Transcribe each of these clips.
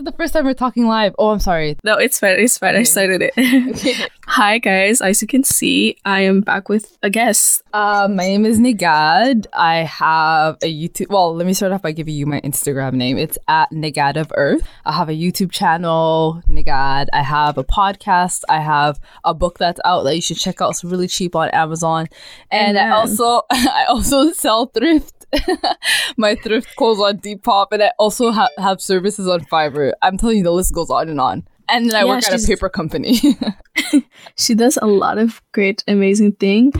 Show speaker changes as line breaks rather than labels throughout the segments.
is the first time we're talking live. Oh, I'm sorry.
No, it's fine. It's fine. I started it. Hi, guys. As you can see, I am back with a guest.
Uh, my name is Nagad. I have a YouTube. Well, let me start off by giving you my Instagram name. It's at Nagad of Earth. I have a YouTube channel, Nagad. I have a podcast. I have a book that's out that you should check out. It's really cheap on Amazon. And I also, I also sell thrift. my thrift clothes on Depop, and I also ha- have services on Fiverr. I'm telling you, the list goes on and on. And then I
Yeah,
work at a paper company.
She does a lot of great, amazing thing.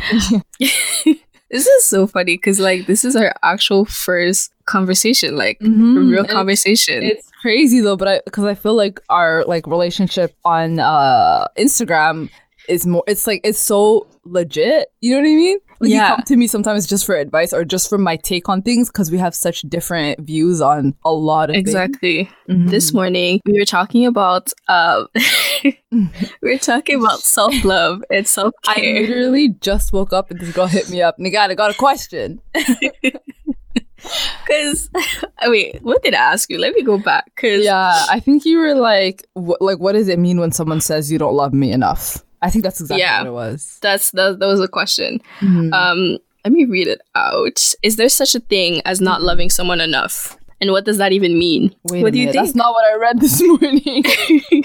this is so funny because, like, this is our actual first conversation, like,
Mhm.
real
It's-
conversation.
It's crazy though, but I because I feel like our like relationship on uh Instagram is more. It's like it's so legit. You know what I mean? Like
Yeah.
You come to me sometimes just for advice or just for my take on things because we have such different views on a lot of
exactly.
things. Mhm.
This morning, we were talking about, um, we were talking about self love and self-care
I literally just woke up and this girl hit me up. Nigga, I got a question.
Because, wait, what did I ask you? Let me go back. Because,
Yeah, I think you were like, wh- like, what does it mean when someone says you don't love me enough? I think that's exactly
Yeah.
what it was.
that's that, that was a question.
Mhm.
Um, let me read it out. Is there such a thing as not loving someone enough? And what does that even mean?
Wait
what
a
do you
minute,
think?
That's not what I read this morning.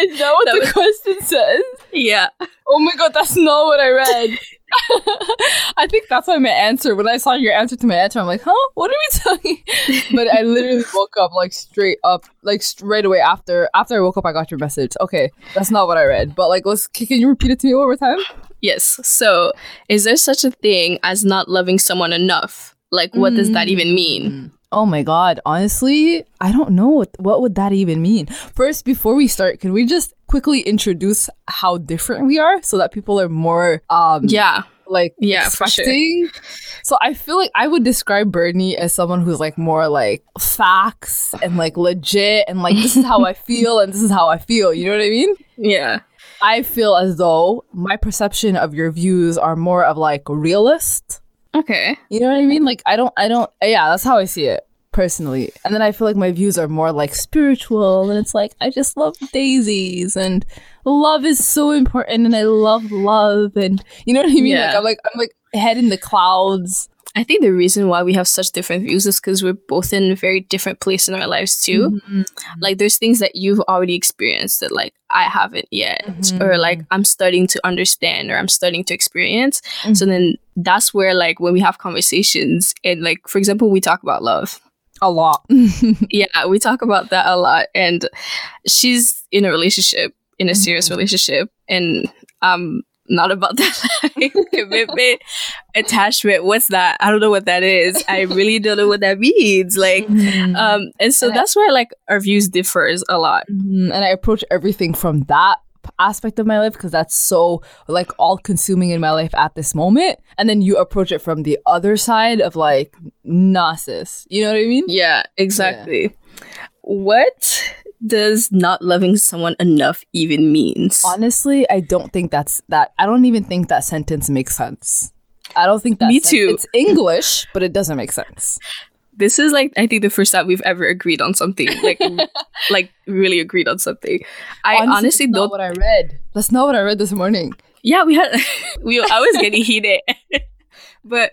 Is that what
That
the
was-
question says?
yeah.
Oh my god, that's not what I read. I think that's why my answer, when I saw your answer to my answer, I'm like, huh? What are we talking? but I literally woke up like straight up, like straight away after after I woke up, I got your message. Okay, that's not what I read. But like, let's can you repeat it to me one more time?
Yes. So, is there such a thing as not loving someone enough? Like, what does that mm. even mean? Mm.
Oh my god, honestly, I don't know what what would that even mean. First, before we start, can we just quickly introduce how different we are so that people are more um
Yeah.
like
Yeah, for sure.
So I feel like I would describe Bernie as someone who's like more like facts and like legit and like this is how I feel and this is how I feel. You know what I mean?
Yeah.
I feel as though my perception of your views are more of like realist.
Okay.
You know what I mean? Like I don't I don't yeah, that's how I see it personally. And then I feel like my views are more like spiritual and it's like I just love daisies and love is so important and I love love and you know what I mean?
Yeah.
Like I'm like I'm like head in the clouds.
I think the reason why we have such different views is because we're both in a very different place in our lives too.
Mm-hmm.
Like there's things that you've already experienced that like I haven't yet, or like I'm starting to understand or I'm starting to experience. So then that's where like when we have conversations and like for example we talk about love.
A lot.
Yeah, we talk about that a lot. And she's in a relationship, in a serious
Mm-hmm.
relationship, and um not about that like, commitment, attachment. What's that? I don't know what that is. I really don't know what that means. Like, um, and so
And I-
that's where like our views differs a lot.
Mhm. and I approach everything from that aspect of my life because that's so like all consuming in my life at this moment. And then you approach it from the other side of like, nah, sis. You know what I mean?
Yeah, exactly. What does not loving someone enough even means?
Honestly, I don't think that's that. I don't even think that sentence makes sense. I don't think that.
Me
sen-
too.
It's English, but it doesn't make sense.
this is like I think the first time we've ever agreed on something. Like like really agreed on something. I honestly,
not
don't
what I read. That's not what I read this morning.
Yeah, we had we I was getting heated. but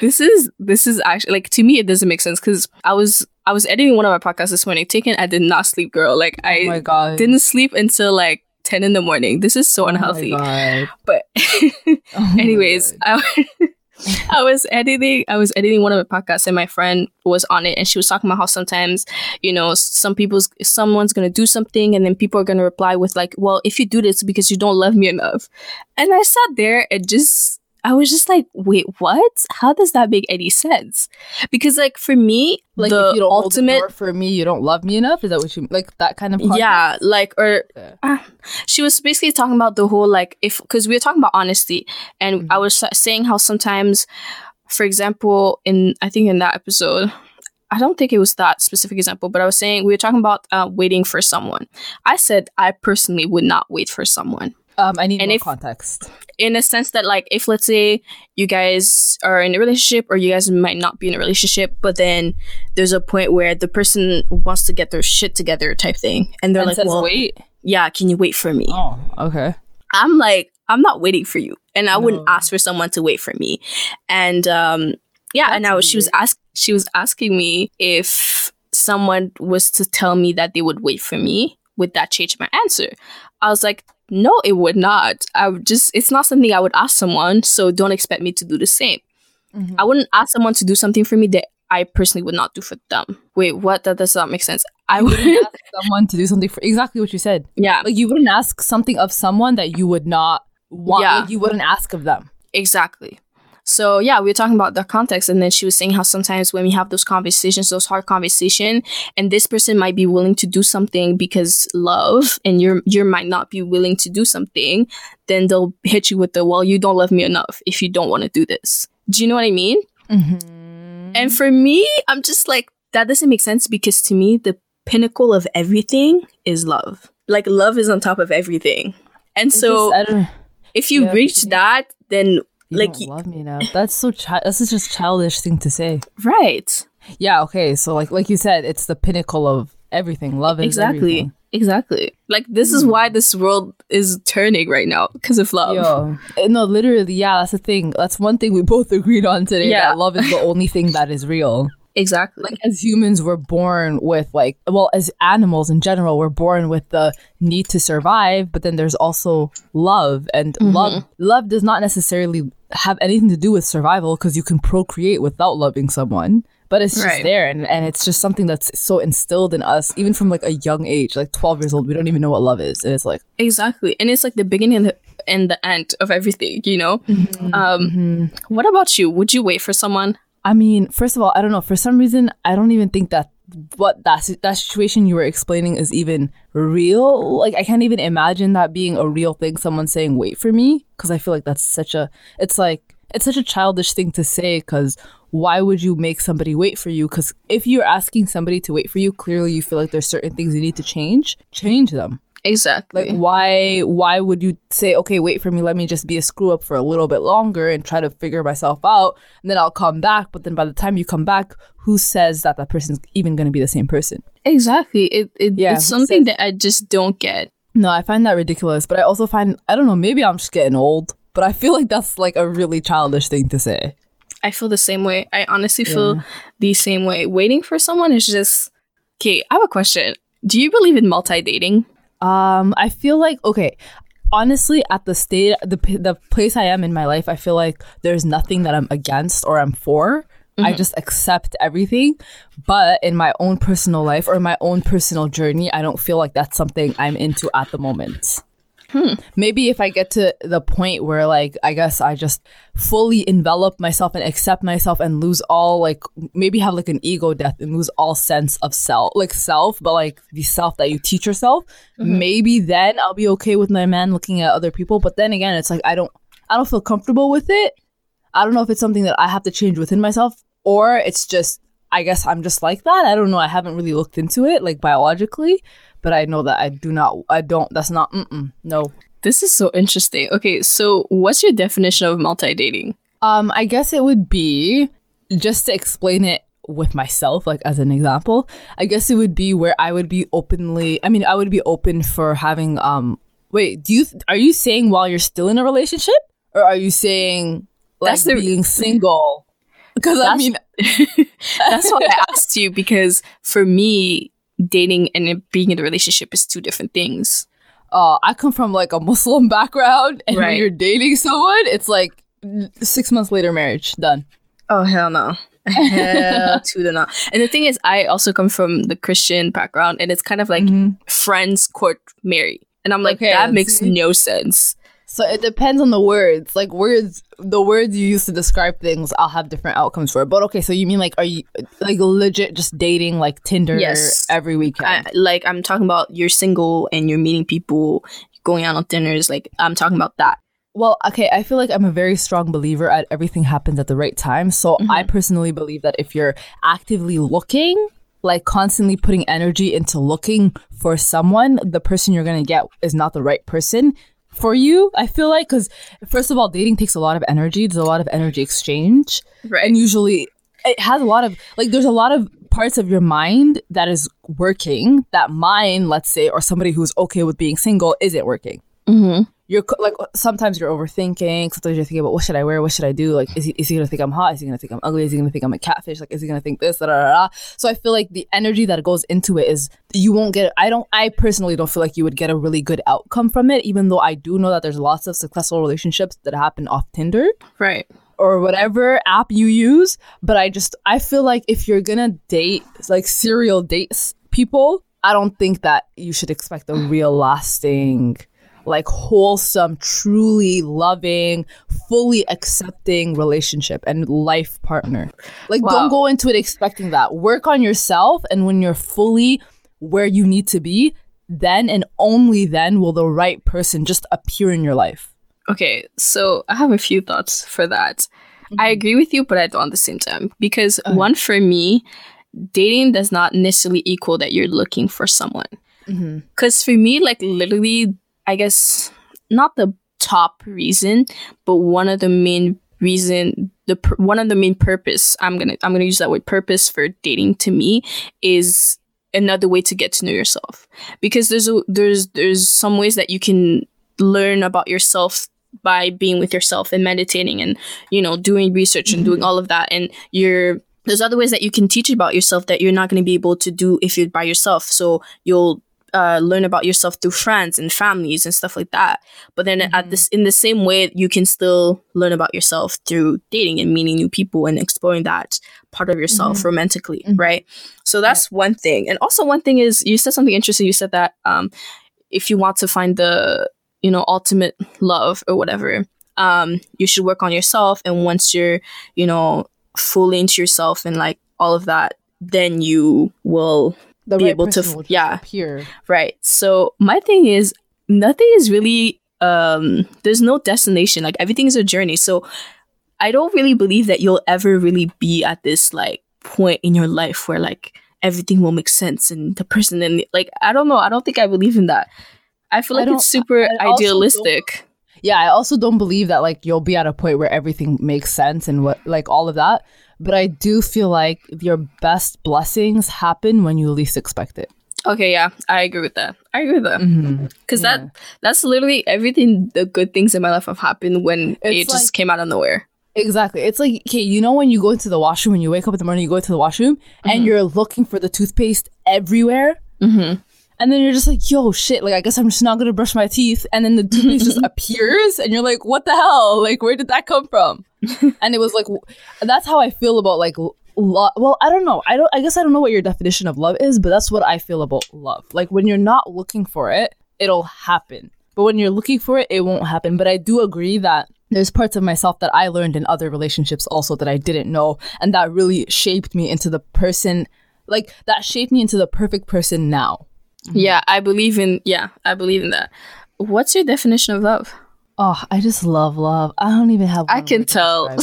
this is this is actually like to me it doesn't make sense because I was I was editing one of my podcasts this morning, Taken, I did not sleep, girl. Like
oh my
I
god.
didn't sleep until like 10 in the morning. This is so
Oh
unhealthy.
God.
but
Oh
anyways. I, I was editing I was editing one of my podcasts and my friend was on it and she was talking about how sometimes, you know, some people's someone's gonna do something and then people are gonna reply with like, Well, if you do this because you don't love me enough. And I sat there and just I was just like, wait, what? How does that make any sense? Because like for me,
like
the
if you don't hold the
ultimate
for me, you don't love me enough. Is that what you like? That kind of
yeah like or
Yeah.
ah, she was basically talking about the whole like if because we were talking about honesty and i was saying how sometimes for example in i think in that episode i don't think it was that specific example but i was saying we were talking about uh, waiting for someone i said i personally would not wait for someone
Um, I need
And
more
if-
context.
in a sense that like if let's say you guys are in a relationship or you guys might not be in a relationship but then there's a point where the person wants to get their shit together type thing and they're
And
like
says,
well
wait.
yeah can you wait for me
Oh, okay.
i'm like i'm not waiting for you and i wouldn't ask for someone to wait for me and um yeah and
That's
now she was ask she was asking me if someone was to tell me that they would wait for me would that change my answer i was like no it would not i would just it's not something i would ask someone so don't expect me to do the same
Mm-hmm.
i wouldn't ask someone to do something for me that i personally would not do for them wait what that does not make sense i
I
would
wouldn't ask someone to do something for exactly what you said.
yeah
Like you wouldn't ask something of someone that you would not want.
Yeah.
Like you wouldn't ask of them.
Exactly. So yeah, we were talking about the context, and then she was saying how sometimes when we have those conversations, those hard conversation, and this person might be willing to do something because love, and you you might not be willing to do something, then they'll hit you with the well, you don't love me enough if you don't want to do this. Do you know what I mean?
Mm-hmm.
And for me, I'm just like that doesn't make sense because to me, the pinnacle of everything is love. Like love is on top of everything, and so
I don't.
if you
yeah,
reach that, then
You
like
don't love me now. That's so. Chi- this is just childish thing to say.
right.
Yeah. Okay. So like like you said, it's the pinnacle of everything. Love is
exactly
everything. Hmm.
exactly like this is why this world is turning right now because of love
Yo, eh, no, literally, yeah. That's the thing. That's one thing we both agreed on today.
Yeah.
that love is the only thing that is real.
Exactly.
Like as humans we're born with like well as animals in general we're born with the need to survive but then there's also love and love love does not necessarily have anything to do with survival because you can procreate without loving someone but it's just
Right.
there and, and it's just something that's so instilled in us even from like a young age like 12 years old we don't even know what love is and it's like
exactly and it's like the beginning and the, and the end of everything you know?
Mm-hmm.
um what about you? Would you wait for someone
I mean, first of all, I don't know. For some reason, I don't even think that what that that situation you were explaining is even real. Like, I can't even imagine that being a real thing. Someone saying "wait for me" because I feel like that's such a. It's like it's such a childish thing to say because why would you make somebody wait for you? Because if you're asking somebody to wait for you, clearly you feel like there's certain things you need to change. Change them.
Exactly.
Like why why would you say okay wait for me. Let me just be a screw up for a little bit longer and try to figure myself out and then I'll come back. But then by the time you come back who says that that person's even going to be the same person?
Exactly. It, it
Yeah,
it's something
says-
that i just don't get.
No I find that ridiculous but I also find I don't know maybe I'm just getting old but I feel like that's like a really childish thing to say.
I feel the same way. I honestly feel the same way. Waiting for someone is just okay i have a question. Do you believe in multi-dating
Um, I feel like okay. Honestly, at the state, the the place I am in my life, I feel like there's nothing that I'm against or I'm for. I just accept everything. But in my own personal life or my own personal journey, I don't feel like that's something I'm into at the moment. Hmm. Maybe if I get to the point where, like, I guess I just fully envelop myself and accept myself and lose all, like, maybe have like an ego death and lose all sense of self, like self, but like the self that you teach yourself. Mm-hmm. Maybe then I'll be okay with my man looking at other people. But then again, it's like I don't, I don't feel comfortable with it. I don't know if it's something that I have to change within myself or it's just, I guess I'm just like that. I don't know. I haven't really looked into it, like biologically, but I know that I do not, I don't, that's not, no.
This is so interesting. Okay, so what's your definition of multi-dating?
Um, I guess it would be just to explain it with myself, like as an example. I guess it would be where I would be openly. I mean, I would be open for having. Um, wait, do you are you saying while you're still in a relationship, or are you saying like
That's the-
being single? Because I mean,
That's why I asked you because for me, dating and being in a relationship is two different things.
uh, I come from like a Muslim background, and when you're dating someone, it's like six months later, marriage done.
Oh hell no. Hell to the no. And the thing is, I also come from the Christian background, and it's kind of like friends court marry, and I'm like
Okay,
that makes no sense.
So it depends on the words. Like words, the words you use to describe things, I'll have different outcomes for. It. But okay, so you mean like, are you like legit just dating like Tinder
Yes.
every weekend?
I, like I'm talking about you're single and you're meeting people, going out on dinners. Like I'm talking about that.
well, okay, I feel like I'm a very strong believer at everything happens at the right time. So I mm-hmm. personally believe that if you're actively looking, like constantly putting energy into looking for someone, the person you're gonna get is not the right person. For you. I feel like because first of all, dating takes a lot of energy. There's a lot of energy exchange,
Right.
and usually it has a lot of like. There's a lot of parts of your mind that is working that mine, let's say, or somebody who's okay with being single isn't working.
Mm-hmm.
You're like sometimes you're overthinking. Sometimes you're thinking about what should I wear, what should I do? Like, is he is he gonna think I'm hot? Is he gonna think I'm ugly? Is he gonna think I'm a catfish? Like, is he gonna think this? Da, da, da. So I feel like the energy that goes into it is you won't get. I don't. I personally don't feel like you would get a really good outcome from it. Even though I do know that there's lots of successful relationships that happen off Tinder
Right.
or whatever app you use. But I just I feel like if you're gonna date like serial dates people, I don't think that you should expect a real lasting, like wholesome, truly loving, fully accepting relationship and life partner. Like
Wow.
don't go into it expecting that. Work on yourself and when you're fully where you need to be, then and only then will the right person just appear in your life.
Okay, so I have a few thoughts for that. I mm-hmm. agree with you, but I don't at the same time. Because one, for me, dating does not necessarily equal that you're looking for someone. Mm-hmm. Because for me, like literally, I guess not the top reason, but one of the main reason, the one of the main purpose I'm gonna I'm gonna use that word purpose for dating to me is another way to get to know yourself. Because there's a, there's there's some ways that you can learn about yourself by being with yourself and meditating and you know doing research and doing mm-hmm. all of that. And you're there's other ways that you can teach about yourself that you're not going to be able to do if you're by yourself. So you'll uh, learn about yourself through friends and families and stuff like that. But then at this in the same way you can still learn about yourself through dating and meeting new people and exploring that part of yourself romantically right? So that's one thing. And also one thing is you said something interesting. You said that um if you want to find the you know ultimate love or whatever um you should work on yourself. And once you're you know fully into yourself and like all of that then you will
The
Be able to f- yeah.
appear.
right so my thing is nothing is really um there's no destination like everything is a journey so i don't really believe that you'll ever really be at this like point in your life where like everything will make sense and the person and like i don't know i don't think i believe in that i feel like
don't-
it's super
I
idealistic
Yeah, I also don't believe that like you'll be at a point where everything makes sense and what like all of that. But I do feel like your best blessings happen when you least expect it.
okay yeah i agree with that i agree with that
Mm-hmm.
because that that's literally everything the good things in my life have happened when it
It's
just
like-
came out of nowhere
Exactly. It's like okay, you know when you go into the washroom when you wake up in the morning, you go into the washroom and you're looking for the toothpaste everywhere.
mm-hmm.
And then you're just like, yo, shit, like, I guess I'm just not gonna brush my teeth. And then the toothpaste just appears, and you're like, what the hell? Like, where did that come from? and it was like, that's how I feel about like, lo- well, I don't know. I don't, I guess I don't know what your definition of love is, but that's what I feel about love. Like, when you're not looking for it, it'll happen. But when you're looking for it, it won't happen. But I do agree that there's parts of myself that I learned in other relationships also that I didn't know. And that really shaped me into the person, like, that shaped me into the perfect person now.
yeah i believe in yeah i believe in that what's your definition of love
Oh, I just love love. I don't even have.
I can tell.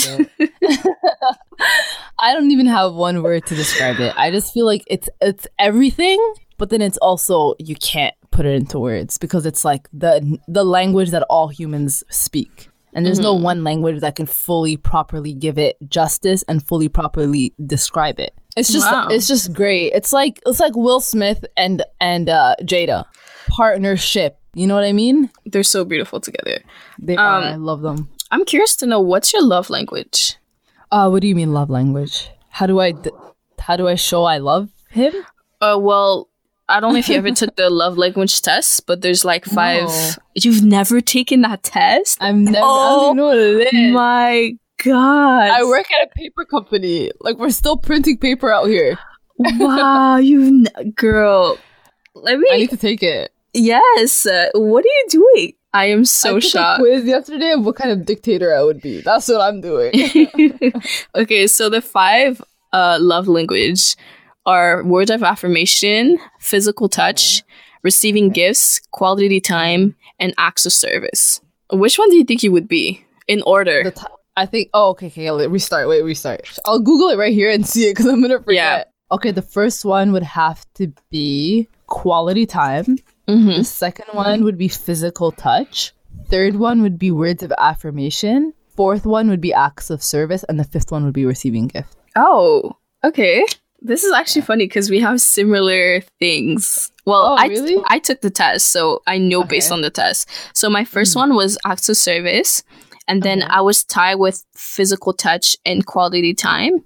I don't even have one word to describe it. I just feel like it's it's everything, but then it's also you can't put it into words because it's like the the language that all humans speak. And there's no one language that can fully properly give it justice and fully properly describe it. It's just
Wow.
it's just great. It's like it's like Will Smith and and uh Jada partnership. You know what I mean?
they're so beautiful together
They
Um,
are. I love them.
i'm curious to know what's your love language
Uh, what do you mean love language? How do I d- how do I show I love him?
uh well I don't know if you ever took the love language test, but there's like five.
No.
You've never taken that test?
I've never. I
Oh,
don't even know what it is.
My God.
I work at a paper company. Like we're still printing paper out here.
wow, you n- girl. Let me.
I need to take it.
Yes. Uh, what are you doing? I am so I
took a
shocked.
quiz yesterday of what kind of dictator I would be. That's what I'm doing.
okay, so the five uh, love language are words of affirmation, physical touch, receiving gifts, quality time, and acts of service. Which one do you think you would be in order?
Ti- I think. Oh, okay, okay. let- Restart. Wait, restart. I'll Google it right here and see it because I'm gonna forget.
Yeah.
Okay, the first one would have to be quality time.
Mhm.
The second one would be physical touch. third one would be words of affirmation. Fourth one would be acts of service, and the fifth one would be receiving gifts.
Oh, okay. This is actually funny because we have similar things. Well,
Oh,
I
really?
I took the test, so I know based on the test. So my first
Mm.
one was acts of service, and then
Okay.
I was tied with physical touch and quality time,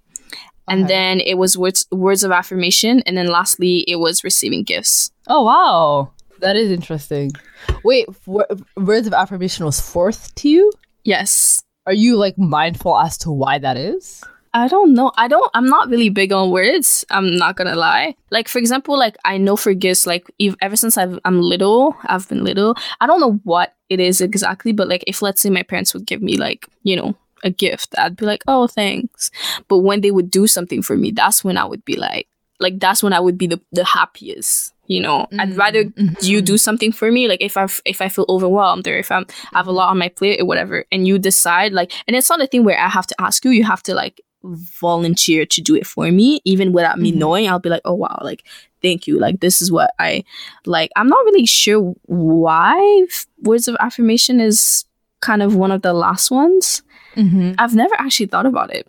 and
Okay.
then it was words words of affirmation, and then lastly it was receiving gifts.
Oh wow, that is interesting. Wait, words of affirmation was fourth to you.
Yes.
Are you like mindful as to why that is?
I don't know. I don't. I'm not really big on words. I'm not gonna lie. Like for example, like I know for gifts, like if, ever since I've, I'm little, I've been little. I don't know what it is exactly, but like if let's say my parents would give me like you know a gift, I'd be like, oh thanks. But when they would do something for me, that's when I would be like, like that's when I would be the the happiest. You know, I'd rather you do something for me like if i if i feel overwhelmed or if i'm I have a lot on my plate or whatever and you decide like and it's not a thing where i have to ask you you have to like volunteer to do it for me even without me
Mhm.
knowing i'll be like oh wow like thank you like this is what i like i'm not really sure why words of affirmation is kind of one of the last ones
Mm-hmm.
i've never actually thought about it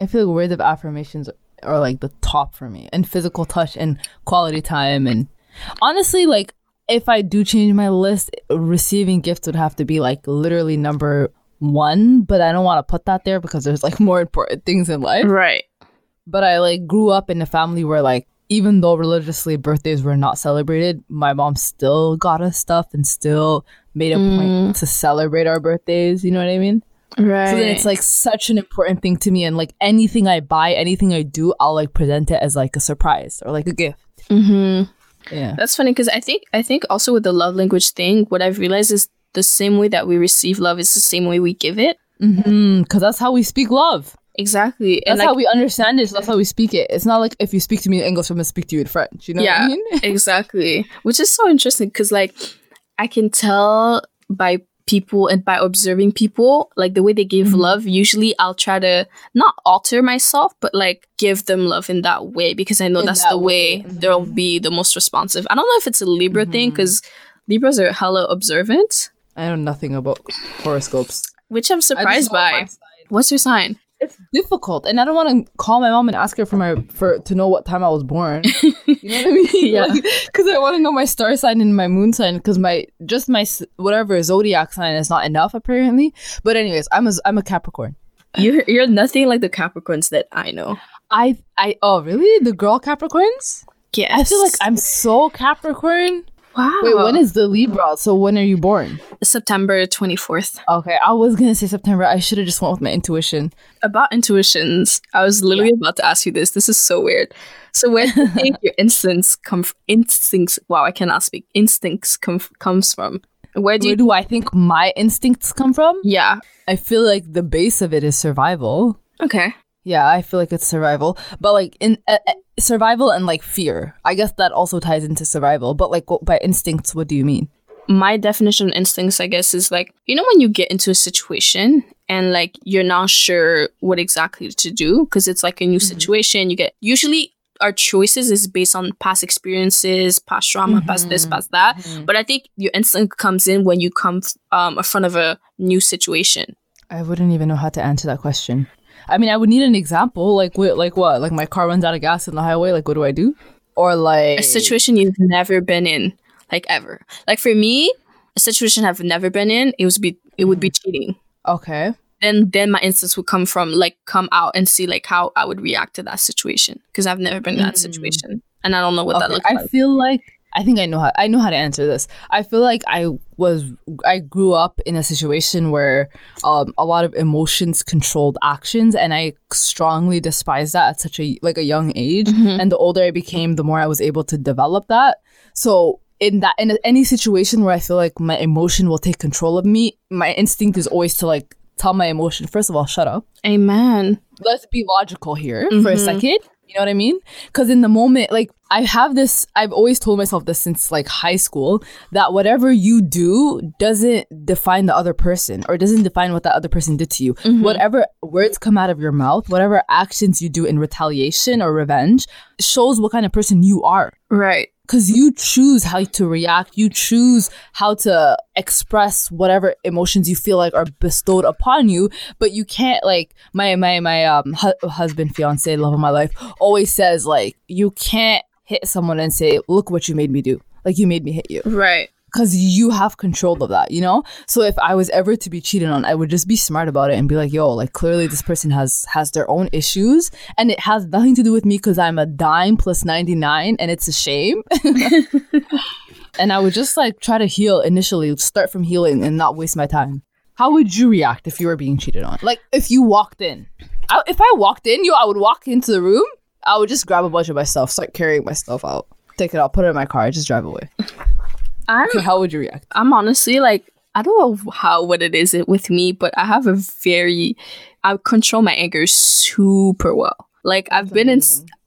I feel like words of affirmations are like the top for me, and physical touch and quality time, and honestly, like if I do change my list, receiving gifts would have to be like literally number one. But I don't want to put that there because there's like more important things in life.
right
But I like grew up in a family where like even though religiously birthdays were not celebrated, my mom still got us stuff and still made a point mm. to celebrate our birthdays. You know what I mean?
Right
So then it's like such an important thing to me, and like anything I buy, anything I do, I'll like present it as like a surprise or like a gift.
mm-hmm.
Yeah.
That's funny because I think I think also with the love language thing, what I've realized is the same way that we receive love is the same way we give it.
Mm-hmm. Because that's how we speak love.
Exactly,
That's
and like
how we understand it. So that's how we speak it. It's not like if you speak to me in English, I'm gonna speak to you in French. You know
yeah,
what I mean?
exactly. Which is so interesting because like I can tell by people and by observing people like the way they give
Mhm.
love usually i'll try to not alter myself but like give them love in that way because i know
In
that's
that
the way,
way.
they'll be the most responsive i don't know if it's a libra thing
Mhm.
because libras are hella observant
I know nothing about horoscopes.
which i'm surprised by what's your sign
difficult, and I don't want to call my mom and ask her for my for to know what time I was born. you know what I mean?
Yeah.
Because I want to know my star sign and my moon sign. Because my just my whatever zodiac sign is not enough apparently. But anyways, I'm a I'm a Capricorn.
You're you're nothing like the Capricorns that I know.
I I oh really the girl Capricorns?
Yes.
I feel like I'm so Capricorn.
Wow.
Wait, when is the Libra? So when are you born?
September twenty fourth?
Okay, I was gonna say September. I should have just went with my intuition.
About intuitions, I was literally about to ask you this. This is so weird. So where do you think your instincts come? F- instincts. Wow, I cannot speak. Instincts come comes from. Where do
Where
you?
do I think my instincts come from?
yeah.
I feel like the base of it is survival.
Okay.
Yeah, I feel like it's survival, but like in uh, survival and like fear. I guess that also ties into survival. But like what, by instincts, what do you mean?
My definition of instincts, I guess, is like you know when you get into a situation and like you're not sure what exactly to do because it's like a new mm-hmm. situation. You get usually our choices is based on past experiences, past trauma, past this, mm-hmm. past that. Mm-hmm. But I think your instinct comes in when you come um in front of a new situation.
I wouldn't even know how to answer that question. I mean, I would need an example. Like what? Like what? Like my car runs out of gas in the highway. Like what do I do? Or like
A situation you've never been in, like ever. Like for me, a situation I've never been in, it was be it would be cheating.
Okay.
Then then my instincts would come from like come out and see like how I would react to that situation because I've never been in that
Mm.
situation and I don't know what that
Okay,
looks
I
like.
I feel like I think I know how I know how to answer this. I feel like I was I grew up in a situation where um, a lot of emotions controlled actions, and I strongly despise that at such a like a young age.
Mhm.
And the older I became, the more I was able to develop that. So in that in any situation where I feel like my emotion will take control of me, my instinct is always to like tell my emotion first of all, shut up
Amen.
let's be logical here for a
Mhm.
second. You know what I mean? Because in the moment, like I have this, I've always told myself this since like high school that whatever you do doesn't define the other person or doesn't define what that other person did to you.
Mhm.
Whatever words come out of your mouth, whatever actions you do in retaliation or revenge shows what kind of person you are.
Right.
Because you choose how to react you choose how to express whatever emotions you feel like are bestowed upon you but you can't like my my my um hu- husband fiance love of my life always says like you can't hit someone and say look what you made me do like you made me hit you
Right.
Because you have control of that, you know. So if I was ever to be cheated on, I would just be smart about it and be like, "Yo, like clearly this person has has their own issues, and it has nothing to do with me because I'm a dime plus ninety nine, and it's a shame." and I would just like try to heal initially, start from healing, and not waste my time. How would you react if you were being cheated on? Like if you walked in, I, if I walked in, yo, I would walk into the room. I would just grab a bunch of my stuff, start carrying my stuff out, take it out, put it in my car, just drive away.
I'm
Okay, how would you react?
I'm honestly like I don't know how what it is with me, but I have a very I control my anger super well. Like I've been in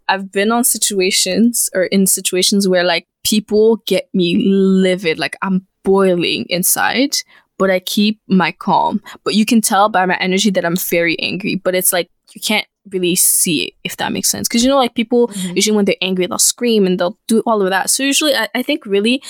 I've been on situations or in situations where like people get me livid, like I'm boiling inside, but I keep my calm. But you can tell by my energy that I'm very angry, but it's like you can't really see it if that makes sense. Because you know, like people mm-hmm. usually when they're angry, they'll scream and they'll do all of that. So usually, I, I think really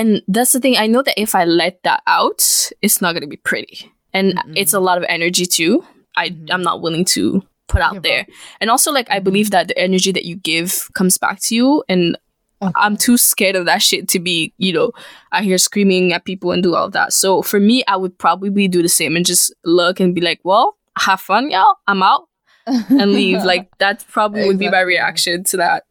and that's the thing i know that if i let that out it's not going to be pretty. And mm-hmm. it's a lot of energy too. I mm-hmm. i'm not willing to put out
Give
there. and also like i believe mm-hmm. that the energy that you give comes back to you. And oh. i'm too scared of that shit to be you know i hear screaming at people and do all that. So for me i would probably do the same and just look and be like well have fun y'all. I'm out and leave like that probably would be my reaction to that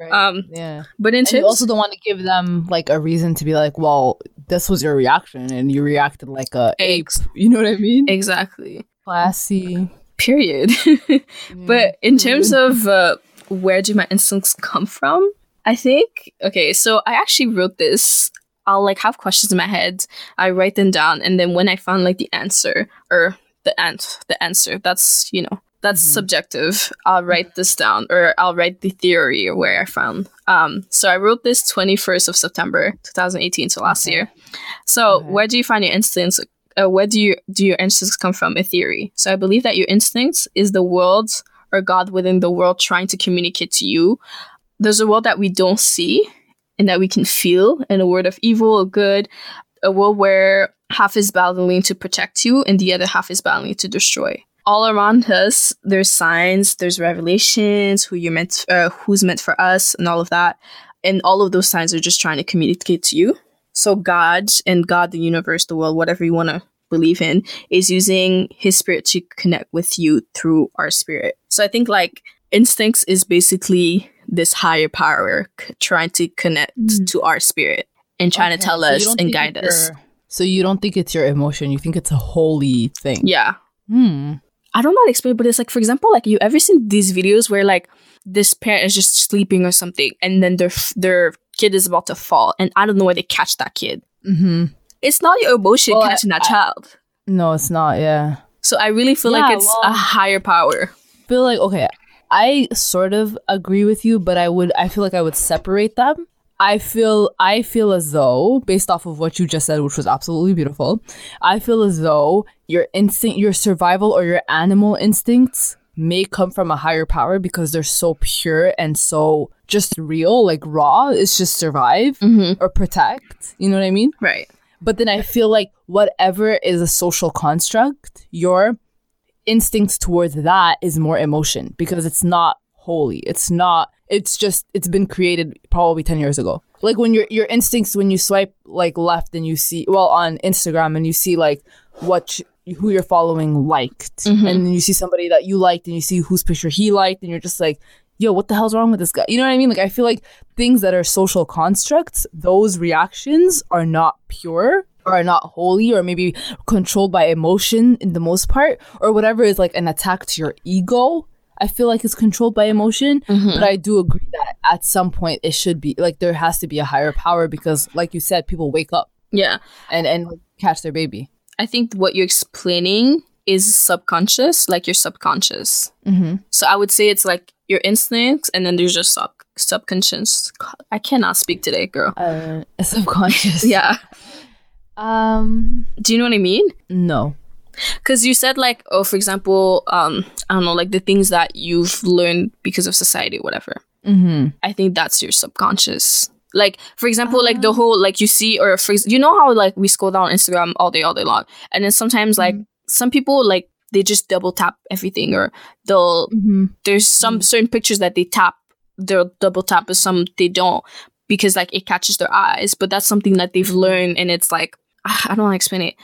Right.
um
yeah.
but in
And
terms
you also don't want to give them like a reason to be like, well, this was your reaction, and you reacted like a ape. You know what I mean?
exactly
Classy.
period. but in terms of uh, where do my instincts come from, I think okay. So I actually wrote this. I'll like have questions in my head. I write them down, and then when I found like the answer or the ant, the answer that's you know that's subjective. I'll write this down, or I'll write the theory or where I found. Um, so I wrote this twenty first of September, two thousand eighteen, so last
Okay.
year. So
Okay.
where do you find your instincts? uh, where do you do your instincts come from? A theory. So I believe that your instincts is the world or God within the world trying to communicate to you. There's a world that we don't see and that we can feel, and a world of evil or good, a world where half is battling to protect you and the other half is battling to destroy. All around us, there's signs, there's revelations, who you're meant, uh, who's meant for us, and all of that. And all of those signs are just trying to communicate to you. So God and God, the universe, the world, whatever you want to believe in, is using His spirit to connect with you through our spirit. So I think like instincts is basically this higher power c- trying to connect
Mm.
to our spirit and trying to tell us
don't
and guide us.
your- So you don't think it's your emotion? You think it's a holy thing?
Yeah.
Hmm.
I don't know how to explain, but it's like, for example, like you ever seen these videos where like this parent is just sleeping or something, and then their their kid is about to fall, and I don't know where they catch that kid.
Mm-hmm.
It's not your emotion
Well, I-
catching that
I-
child.
No, it's not. Yeah.
So I really feel like it's
well-
a higher power.
feel like okay i sort of agree with you but i would i feel like i would separate them i feel i feel as though based off of what you just said which was absolutely beautiful i feel as though your instinct your survival or your animal instincts may come from a higher power because they're so pure and so just real like raw it's just survive
Mm-hmm.
or protect you know what i mean
Right.
but then I feel like whatever is a social construct, your instincts towards that is more emotion because it's not holy. It's not. It's just. It's been created probably ten years ago. Like when your your instincts when you swipe like left and you see well on Instagram and you see like what. sh- who you're following liked, mm-hmm. and then you see somebody that you liked, and you see whose picture he liked, and you're just like, yo, what the hell's wrong with this guy? You know what I mean? Like, I feel like things that are social constructs, those reactions are not pure or are not holy or maybe controlled by emotion in the most part or whatever is like an attack to your ego. I feel like it's controlled by emotion, but I do agree that at some point it should be like there has to be a higher power because, like you said, people wake up
Yeah.
and and catch their baby.
I think what you're explaining is subconscious, like your subconscious.
Mm-hmm.
So I would say it's like your instincts, and then there's your sub subconscious. I cannot speak today, girl.
Uh, subconscious.
Yeah.
Um.
Do you know what I mean?
No.
Because you said like, oh, for example, um, I don't know, like the things that you've learned because of society, whatever.
Mm-hmm.
I think that's your subconscious. Like for example, like the whole like you see or for you know how like we scroll down Instagram all day, all day long, and then sometimes like some people like they just double tap everything or they'll
Mm-hmm.
there's some certain pictures that they tap they'll double tap but some they don't because like it catches their eyes but that's something that they've learned and it's like ah, i don't want to explain it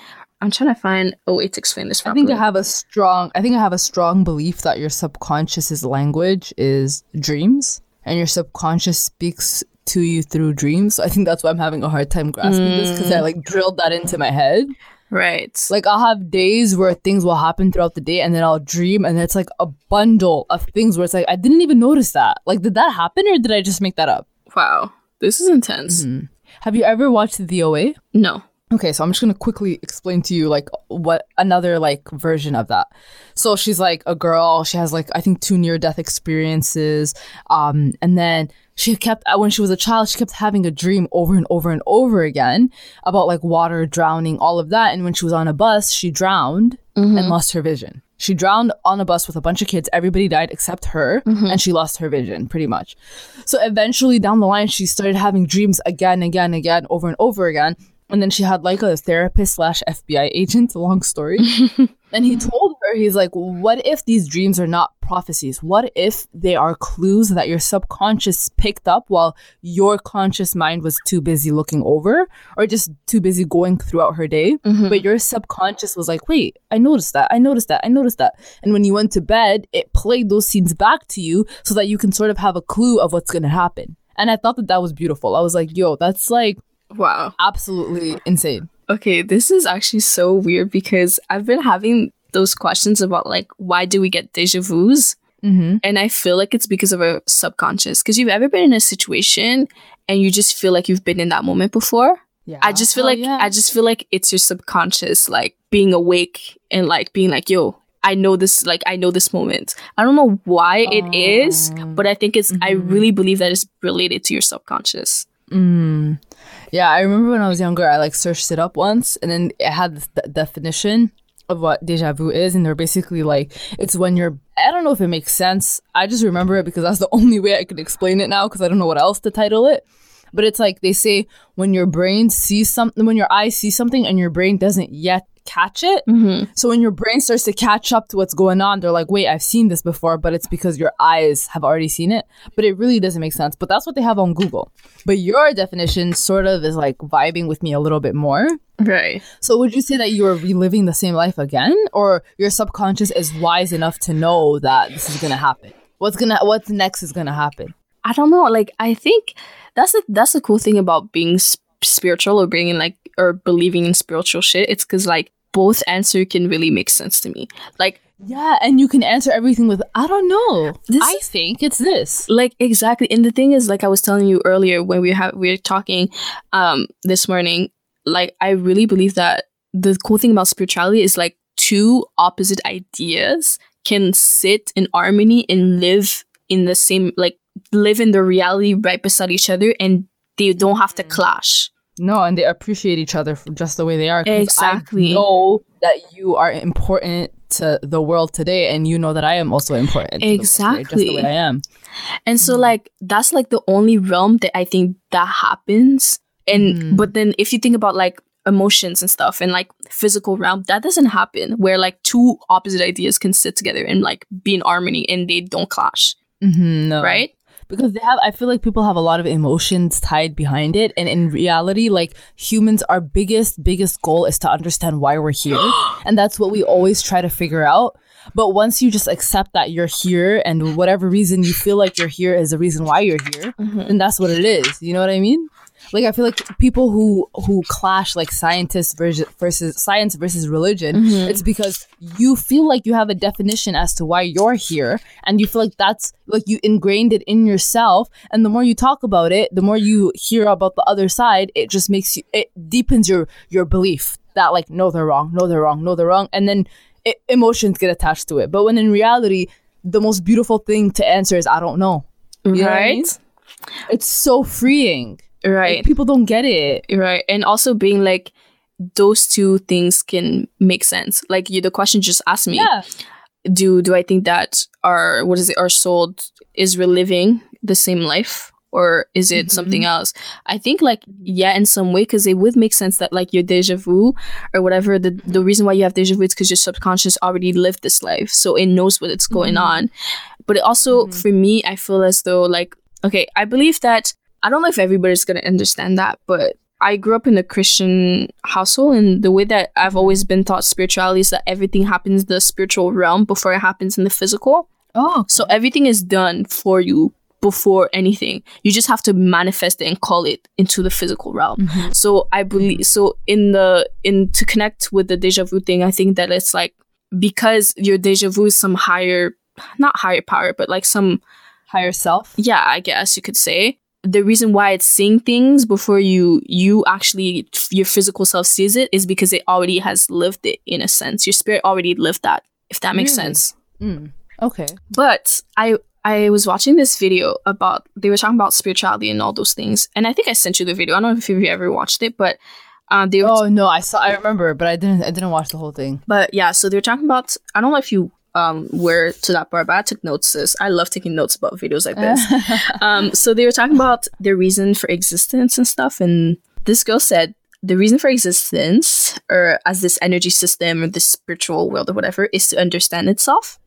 i'm trying to find a way to explain this
I think I have a strong I think I have a strong belief that your subconscious's language is dreams and your subconscious speaks to you through dreams. So I think that's why I'm having a hard time grasping this because I mm. like drilled that into my head.
right
Like I'll have days where things will happen throughout the day and then I'll dream and it's like a bundle of things where it's like I didn't even notice that. Like did that happen or did I just make that up?
wow this is intense mm-hmm.
Have you ever watched the OA?
no
Okay, so I'm just gonna quickly explain to you like what another like version of that. So she's like a girl. She has like I think two near death experiences. Um, and then she kept uh, when she was a child, she kept having a dream over and over and over again about like water drowning, all of that. And when she was on a bus, she drowned and lost her vision. She drowned on a bus with a bunch of kids. Everybody died except her, and she lost her vision pretty much. So eventually, down the line, she started having dreams again, again, again, over and over again. And then she had like a therapist slash FBI agent, long story. and he told her, he's like, what if these dreams are not prophecies? What if they are clues that your subconscious picked up while your conscious mind was too busy looking over or just too busy going throughout her day? Mm-hmm. But your subconscious was like, wait, I noticed that. I noticed that. I noticed that. And when you went to bed, it played those scenes back to you so that you can sort of have a clue of what's going to happen. And I thought that that was beautiful. I was like, yo, that's like
wow
absolutely insane.
okay this is actually so weird because i've been having those questions about like why do we get deja vus
Mm-hmm.
and i feel like it's because of our subconscious because you've ever been in a situation and you just feel like you've been in that moment before
Yeah.
I just feel
Oh,
like
yeah.
I just feel like it's your subconscious like being awake and like being like, yo, I know this like I know this moment. I don't know why it is, but I think it's I really believe that it's related to your subconscious.
Mm. Yeah, I remember when I was younger, I like searched it up once, and then it had this de- definition of what deja vu is, and they're basically like it's when you're. I don't know if it makes sense. I just remember it because that's the only way I can explain it now because I don't know what else to title it. But it's like they say when your brain sees something, when your eyes see something, and your brain doesn't yet catch it. Mm-hmm. So when your brain starts to catch up to what's going on, they're like, wait, I've seen this before, but it's because your eyes have already seen it. But it really doesn't make sense. But that's what they have on Google. But your definition sort of is like vibing with me a little bit more.
Right.
So would you say that you are reliving the same life again? Or your subconscious is wise enough to know that this is gonna happen? What's gonna what's next is gonna happen?
I don't know. Like I think that's the that's the cool thing about being sp- spiritual or being in like or believing in spiritual shit. It's because like both answer can really make sense to me. Like
Yeah, and you can answer everything with I don't know.
This-
I think it's this.
like exactly and the thing is like i was telling you earlier when we have we were talking um this morning like i really believe that the cool thing about spirituality is like two opposite ideas can sit in harmony and live in the same like live in the reality right beside each other and they don't have to clash
No, and they appreciate each other for just the way they are.
Exactly.
I know that you are important to the world today, and you know that I am also important. to the today, just the
Exactly.
way I am.
And so like that's like the only realm that I think that happens. And but then if you think about like emotions and stuff and like physical realm, that doesn't happen where like two opposite ideas can sit together and like be in harmony and they don't clash.
Mhm, no,
Right?
Because they have, I feel like people have a lot of emotions tied behind it, and in reality, like humans, our biggest, biggest goal is to understand why we're here, and that's what we always try to figure out. But once you just accept that you're here, and whatever reason you feel like you're here is the reason why you're here, mm-hmm. then that's what it is. You know what I mean? Like I feel like people who who clash like scientists versus versus science versus religion, mm-hmm. it's because you feel like you have a definition as to why you're here, and you feel like that's like you ingrained it in yourself. And the more you talk about it, the more you hear about the other side, it just makes you it deepens your your belief that like no they're wrong, no they're wrong, no they're wrong, and then it, emotions get attached to it. But when in reality, the most beautiful thing to answer is I don't know. You know what I mean?
right?
It's so freeing.
Right.
Like, people don't get it.
Right. And also being like those two things can make sense. Like you the question just asked me.
Yeah.
do do I think that our what is it our soul is reliving the same life or is it
Mhm.
something else? I think like yeah, in some way, because it would make sense that like your deja vu or whatever the the reason why you have deja vu is because your subconscious already lived this life, so it knows what it's going
Mhm.
on. But it also
Mhm.
for me, I feel as though like okay, I believe that I don't know if everybody's gonna understand that, but I grew up in a Christian household, and the way that I've always been taught spirituality is that everything happens in the spiritual realm before it happens in the physical.
Oh,
So everything is done for you before anything. You just have to manifest it and call it into the physical realm.
Mhm.
So I believe so in the in to connect with the deja vu thing, I think that it's like because your deja vu is some higher not higher power, but like some
higher self.
yeah, I guess you could say. The reason why it's seeing things before you you actually your physical self sees it is because it already has lived it in a sense. Your spirit already lived that, if that makes
Really?
sense.
Mm. Okay.
But I I was watching this video about they were talking about spirituality and all those things, and I think I sent you the video. I don't know if you ever watched it, but uh, they were
Oh no, I saw. I remember, but I didn't. I didn't watch the whole thing.
but yeah, so they were talking about. I don't know if you um were to that part, but I took notes. Sis. I love taking notes about videos like this. um, so they were talking about the reason for existence and stuff, and this girl said the reason for existence, or as this energy system or this spiritual world or whatever, is to understand itself.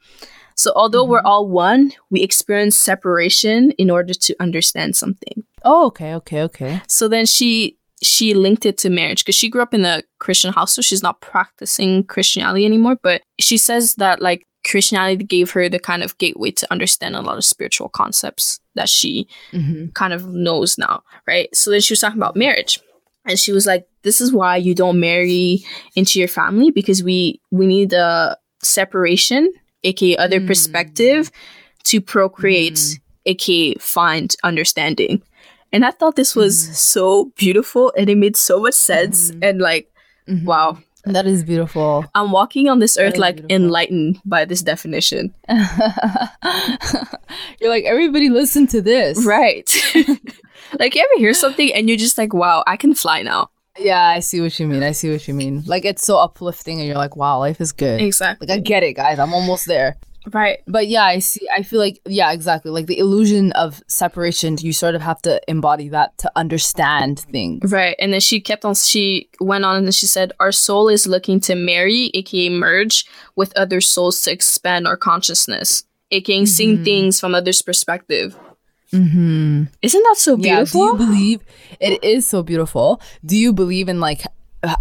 So although we're all one, we experience separation in order to understand something.
oh, okay, okay, okay.
So then she she linked it to marriage because she grew up in a Christian house, so she's not practicing Christianity anymore. But she says that like Christianity gave her the kind of gateway to understand a lot of spiritual concepts that she
Mm-hmm.
kind of knows now, right? So then she was talking about marriage. And she was like, This is why you don't marry into your family because we we need a separation, aka other
Mm.
perspective, to procreate,
Mm.
aka find understanding. And I thought this was
Mm.
so beautiful and it made so much sense.
Mhm.
And like, wow,
that is beautiful.
I'm walking on this earth like
beautiful.
enlightened by this definition.
You're like everybody. Listen to this,
Right. like, you ever hear something and you're just like, wow, I can fly now.
Yeah, I see what you mean. I see what you mean. Like it's so uplifting, and you're like, wow, life is good.
Exactly.
Like I get it, guys. I'm almost there.
Right.
But yeah, I see. I feel like yeah, exactly. Like the illusion of separation, you sort of have to embody that to understand things.
Right. And then she kept on, she went on and then she said, Our soul is looking to marry, aka merge, with other souls to expand our consciousness, aka seeing
Mhm.
things from others' perspective.
Mm-hmm.
Isn't that so beautiful?
Yeah. Do you believe it is so beautiful? Do you believe in like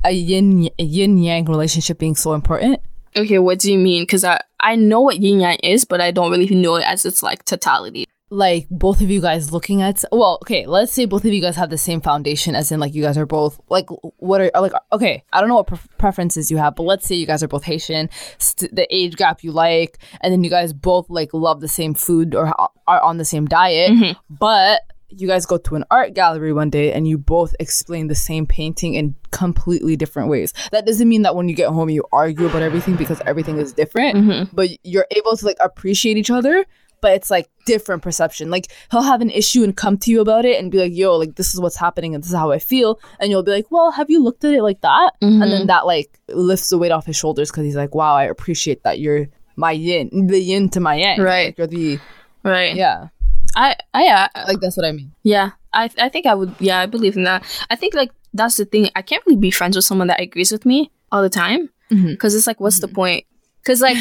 a yin a yin yang relationship being so important?
Okay, what do you mean? Because I, I know what yin yang is, but I don't really know it as its like totality.
like both of you guys looking at well okay let's say both of you guys have the same foundation as in like you guys are both like what are like okay i don't know what pre- preferences you have but let's say you guys are both haitian st- the age gap you like and then you guys both like love the same food or are on the same diet
Mhm.
but you guys go to an art gallery one day and you both explain the same painting in completely different ways that doesn't mean that when you get home you argue about everything because everything is different
Mhm.
but you're able to like appreciate each other but it's like different perception like he'll have an issue and come to you about it and be like yo like this is what's happening and this is how i feel and you'll be like well have you looked at it like that
Mhm.
and then that like lifts the weight off his shoulders because he's like wow i appreciate that you're my yin the yin to my yang
Right.
Like, you're the
Right.
yeah
I, I, yeah.
like that's what i mean
Yeah, I I think I would. Yeah, I believe in that. I think like that's the thing. I can't really be friends with someone that agrees with me all the time
mm-hmm.
because it's like, what's the mm-hmm. point? Because like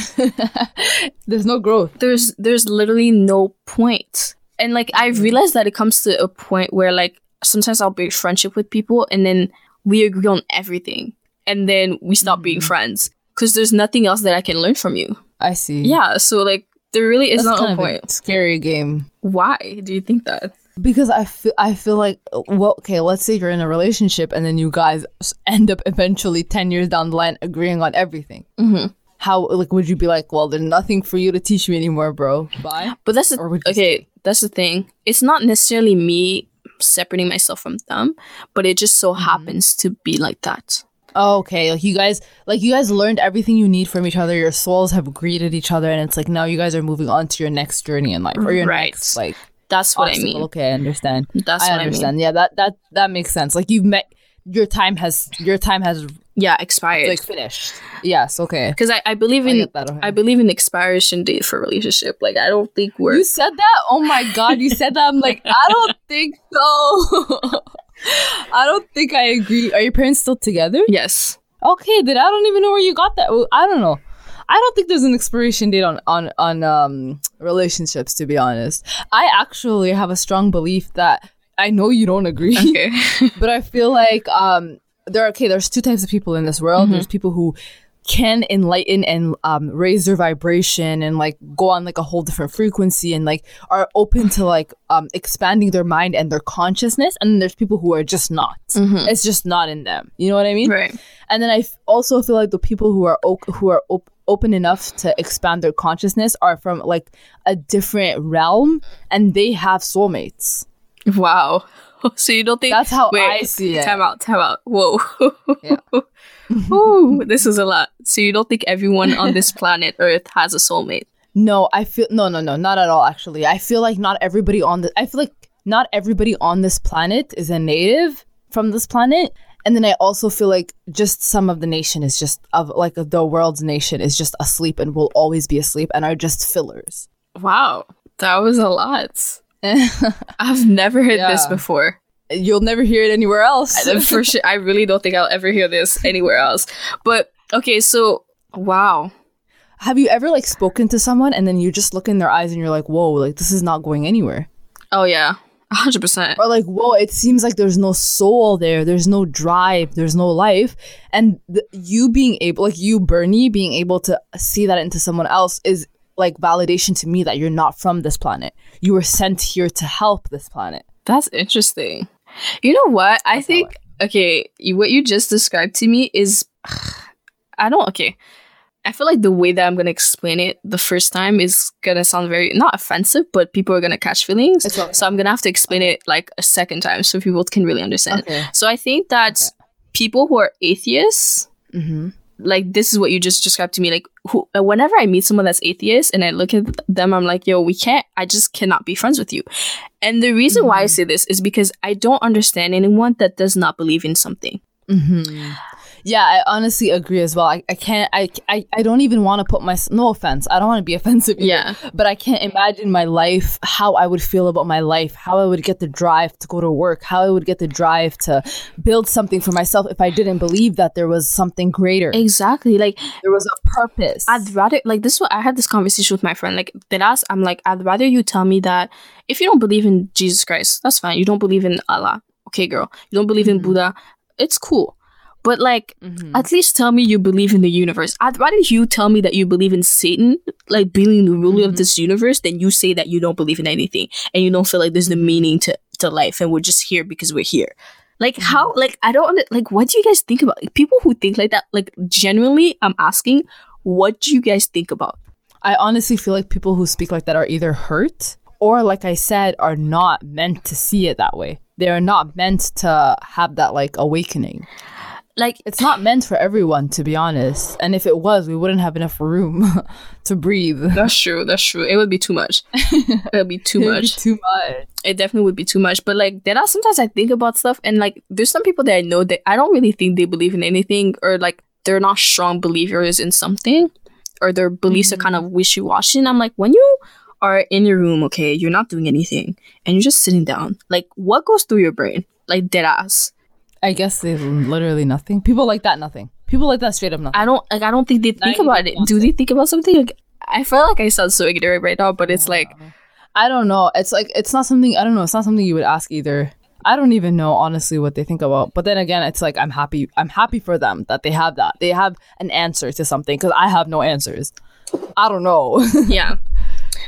there's no growth
there's there's literally no point. And like I mm-hmm. realized that it comes to a point where like sometimes I'll break friendship with people and then we agree on everything and then we stop being
Mhm.
friends because there's nothing else that I can learn from you.
i see
Yeah, so like there really is
That's
not a point.
a scary game
Why do you think that?
because I feel I feel like well okay let's say you're in a relationship and then you guys end up eventually 10 years down the line agreeing on everything
hmm
how like would you be like well there's nothing for you to teach me anymore bro bye
But that's the,
Or would
okay. That's the thing. It's not necessarily me separating myself from them, but it just so happens to be like that.
Oh, okay like you guys like you guys learned everything you need from each other your souls have greeted each other and it's like now you guys are moving on to your next journey in life or your
Right.
next like
That's what
obstacle.
I mean.
okay I understand
That's what I
understand yeah that that that makes sense like you've met your time has your time has
yeah expired
like finished. Yes, okay.
because I, I believe in
that. okay.
I believe in expiration date for relationship. Like I don't think we're
You said that? Oh my god, you said that. I'm like, I don't think so. I don't think I agree. Are your parents still together?
yes.
Okay, then I don't even know where you got that. Well, I don't know. I don't think there's an expiration date on on on um relationships. To be honest, I actually have a strong belief that I know you don't agree,
Okay.
but I feel like um there. Okay, there's two types of people in this world.
Mm-hmm.
There's people who can enlighten and um, raise their vibration and like go on like a whole different frequency and like are open to like um expanding their mind and their consciousness and then there's people who are just not it's just not in them you know what i mean
right.
and then I f- also feel like the people who are o- who are op- open enough to expand their consciousness are from like a different realm, and they have soulmates.
Wow. So you don't think
That's how
Wait,
I see it.
Time out, time out. Whoa.
Yeah.
Ooh, this is a lot. So you don't think everyone on this planet Earth has a soulmate?
No, I feel no, no, no, not at all. Actually, I feel like not everybody on the. I feel like not everybody on this planet is a native from this planet. And then I also feel like just some of the nation is just of like the world's nation is just asleep and will always be asleep and are just fillers.
Wow. That was a lot. I've never heard this before.
You'll never hear it anywhere else.
I- For sure, I really don't think I'll ever hear this anywhere else. But okay, so wow.
Have you ever like spoken to someone and then you just look in their eyes and you're like, whoa, like this is not going anywhere?
Oh yeah, hundred percent.
Or like, whoa, it seems like there's no soul there, there's no drive, there's no life. And th- you being able, like you, Bernie, being able to see that into someone else is like validation to me that you're not from this planet. You were sent here to help this planet.
That's interesting. You know what? I think okay, you, what you just described to me is I don't okay. I feel like the way that I'm gonna explain it the first time is gonna sound very not offensive, but people are gonna catch feelings.
Okay.
So I'm gonna have to explain it like a second time so people can really understand.
Okay.
So I think that people who are atheists,
Mm-hmm.
Like this is what you just described to me. Like who, uh, whenever I meet someone that's atheist and I look at them, I'm like, yo, we can't. I just cannot be friends with you. And the reason why I say this is because I don't understand anyone that does not believe in something.
Mm-hmm. Yeah, I honestly agree as well. I, I can't, I, I, I don't even want to put my, no offense, I don't want to be offensive. either,
Yeah.
But I can't imagine my life, how I would feel about my life, how I would get the drive to go to work, how I would get the drive to build something for myself if I didn't believe that there was something greater.
Exactly. Like
There was a purpose.
I'd rather like this. is what I had this conversation with my friend. Like the last, I'm like, I'd rather you tell me that if you don't believe in Jesus Christ, that's fine. You don't believe in Allah, okay, girl. You don't believe in mm-hmm. Buddha, it's cool. But like,
Mhm.
at least tell me you believe in the universe. I'd rather you tell me that you believe in Satan, like being the ruler of this universe, than you say that you don't believe in anything and you don't feel like there's the meaning to, to life and we're just here because we're here. Like how like I don't like what do you guys think about like, people who think like that? Like genuinely, I'm asking, what do you guys think about?
I honestly feel like people who speak like that are either hurt or, like I said, are not meant to see it that way. They are not meant to have that like awakening.
Like
It's not meant for everyone, to be honest. And if it was, we wouldn't have enough room to breathe.
that's true, that's true. It would be too much. it would be too
It would be
much.
too much.
it definitely would be too much. But like there are sometimes I think about stuff and like there's some people that I know that I don't really think they believe in anything or like they're not strong believers in something or their beliefs are mm-hmm. kind of wishy washy. And I'm like, when you are in your room, okay, you're not doing anything and you're just sitting down, like what goes through your brain? Like dead ass.
I guess they literally nothing. People like that, nothing. People like that straight up nothing.
I don't like I don't think they think about it. Do they think about something? Like I feel like I sound so ignorant right now, but it's like
I don't know. It's like it's not something I don't know. It's not something you would ask either. I don't even know honestly what they think about. But then again, it's like I'm happy. I'm happy for them that they have that. They have an answer to something because I have no answers. I don't know.
yeah.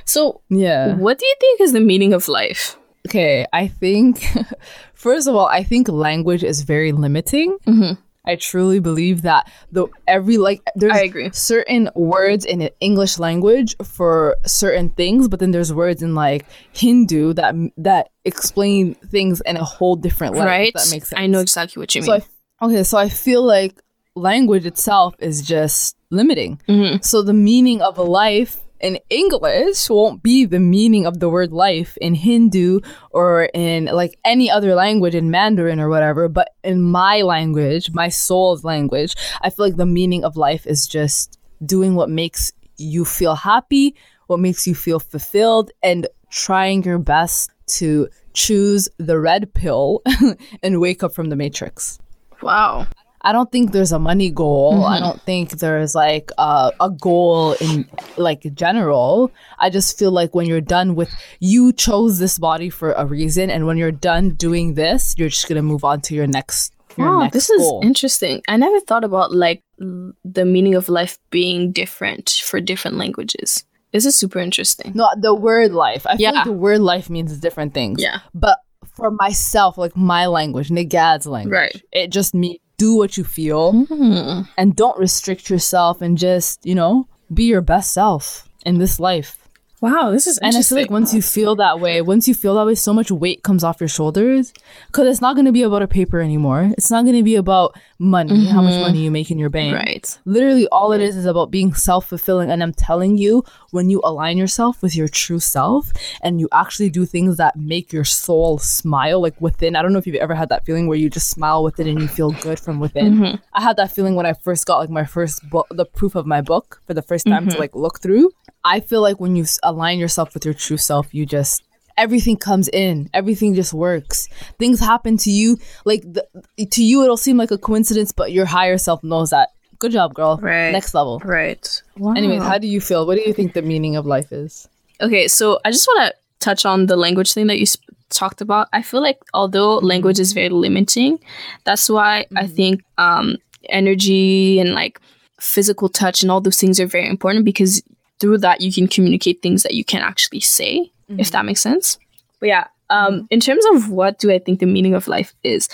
So
yeah.
what do you think is the meaning of life?
Okay. I think first of all, I think language is very limiting.
Mhm.
I truly believe that the every like there's
I agree.
certain words in English language for certain things, but then there's words in like Hindu that that explain things in a whole different way.
right?
That makes sense.
I know exactly what you mean.
So I, okay, so I feel like language itself is just limiting.
Mhm.
So the meaning of a life in English won't be the meaning of the word life in Hindu or in like any other language in Mandarin or whatever. But in my language, my soul's language, I feel like the meaning of life is just doing what makes you feel happy, what makes you feel fulfilled, and trying your best to choose the red pill and wake up from the matrix.
Wow.
I don't think there's a money goal. Mm-hmm. I don't think there's like a, a goal in like general. I just feel like when you're done with you chose this body for a reason, and when you're done doing this, you're just gonna move on to your next. Your
wow,
next
this
goal.
is interesting. I never thought about like the meaning of life being different for different languages. This is super interesting.
No, the word life. I yeah. feel like the word life means different things.
Yeah.
But for myself, like my language, Nagad's language,
right.
it just means do what you feel mm. and don't restrict yourself and just, you know, be your best self in this life.
Wow, this is
and I feel like once you feel that way, once you feel that way, so much weight comes off your shoulders because it's not going to be about a paper anymore. It's not going to be about money, mm-hmm. how much money you make in your bank.
Right.
Literally, all it is is about being self fulfilling. And I'm telling you, when you align yourself with your true self and you actually do things that make your soul smile, like within, I don't know if you've ever had that feeling where you just smile within and you feel good from within. Mm-hmm. I had that feeling when I first got like my first book, the proof of my book for the first time mm-hmm. to like look through. I feel like when you align yourself with your true self, you just everything comes in. Everything just works. Things happen to you like the, to you it'll seem like a coincidence but your higher self knows that. Good job girl.
Right.
Next level.
Right.
Wow. anyways how do you feel? What do you think the meaning of life is?
Okay so i just want to touch on the language thing that you sp- talked about. I feel like although language is very limiting that's why mm-hmm. i think um energy and like physical touch and all those things are very important because through that you can communicate things that you can actually say mm-hmm. if that makes sense but yeah um mm-hmm. in terms of what do i think the meaning of life is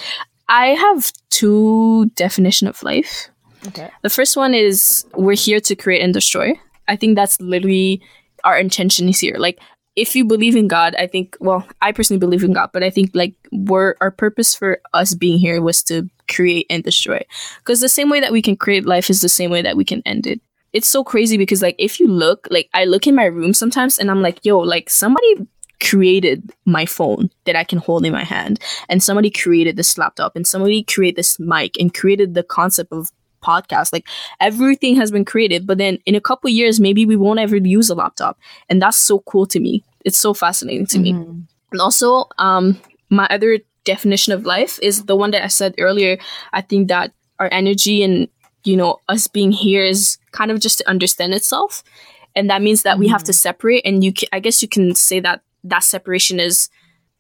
i have two definition of life
okay
the first one is we're here to create and destroy i think that's literally our intention is here like if you believe in God, I think, well, I personally believe in God, but I think like we're, our purpose for us being here was to create and destroy. Because the same way that we can create life is the same way that we can end it it's so crazy because like if you look like I look in my room sometimes and I'm like, yo, like somebody created my phone that I can hold in my hand. And somebody created this laptop and somebody created this mic and created the concept of podcast. Like everything has been created but then in a couple years maybe we won't ever use a laptop. And that's so cool to me. It's so fascinating to mm-hmm. me and also um my other definition of life is the one that i said earlier. I think that our energy and you know us being here is kind of just to understand itself and that means that mm-hmm. we have to mm-hmm. separate and you can, i guess you can say that that separation is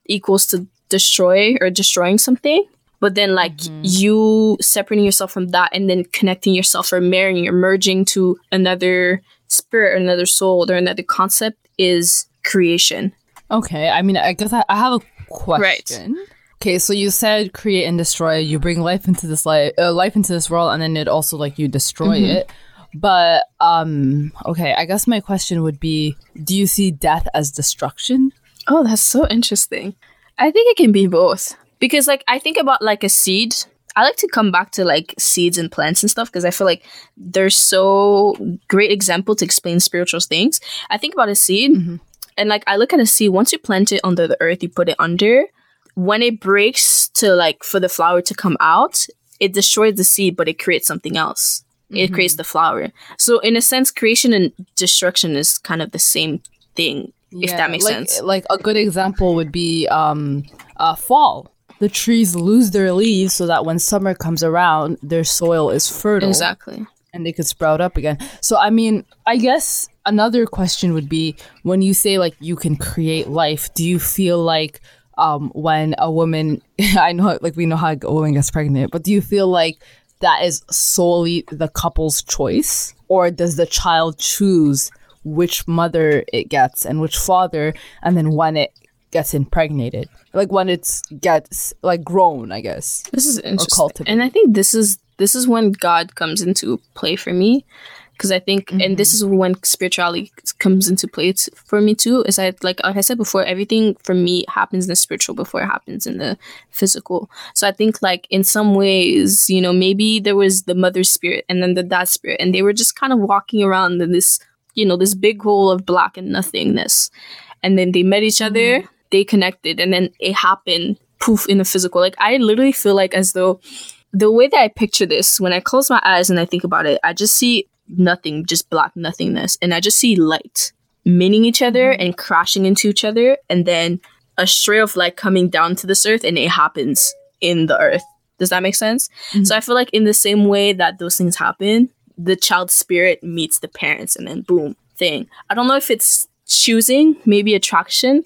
equals to destroy or destroying something but then like mm-hmm. you separating yourself from that and then connecting yourself or marrying or merging to another spirit or another soul or another concept is creation
okay i mean i guess i, I have a question right. Okay, so you said create and destroy. You bring life into this life, uh, life into this world, and then it also like you destroy mm-hmm. it. But um, okay, I guess my question would be: Do you see death as destruction?
Oh, that's so interesting. I think it can be both because, like, I think about like a seed. I like to come back to like seeds and plants and stuff because I feel like they're so great example to explain spiritual things. I think about a seed, mm-hmm. and like I look at a seed. Once you plant it under the earth, you put it under when it breaks to like for the flower to come out, it destroys the seed, but it creates something else. Mm-hmm. It creates the flower. So in a sense, creation and destruction is kind of the same thing, yeah, if that makes
like,
sense.
Like a good example would be um, uh, fall. The trees lose their leaves so that when summer comes around, their soil is fertile.
Exactly.
And they could sprout up again. So, I mean, I guess another question would be when you say like you can create life, do you feel like um, when a woman, I know, like we know how a woman gets pregnant, but do you feel like that is solely the couple's choice, or does the child choose which mother it gets and which father, and then when it gets impregnated, like when it's gets like grown, I guess.
This is interesting, and I think this is this is when God comes into play for me because I think, mm-hmm. and this mm-hmm. is when spirituality comes into play t- for me too. Is I like like I said before, everything for me happens in the spiritual before it happens in the physical. So I think like in some ways, you know, maybe there was the mother spirit and then the dad spirit, and they were just kind of walking around in this you know this big hole of black and nothingness and then they met each other they connected and then it happened poof in the physical like i literally feel like as though the way that i picture this when i close my eyes and i think about it i just see nothing just black nothingness. And i just see light meeting each other mm-hmm. and crashing into each other and then a stray of light coming down to this earth and it happens in the earth. Does that make sense? Mm-hmm. So i feel like in the same way that those things happen the child's spirit meets the parents and then boom thing. I don't know if it's choosing maybe attraction.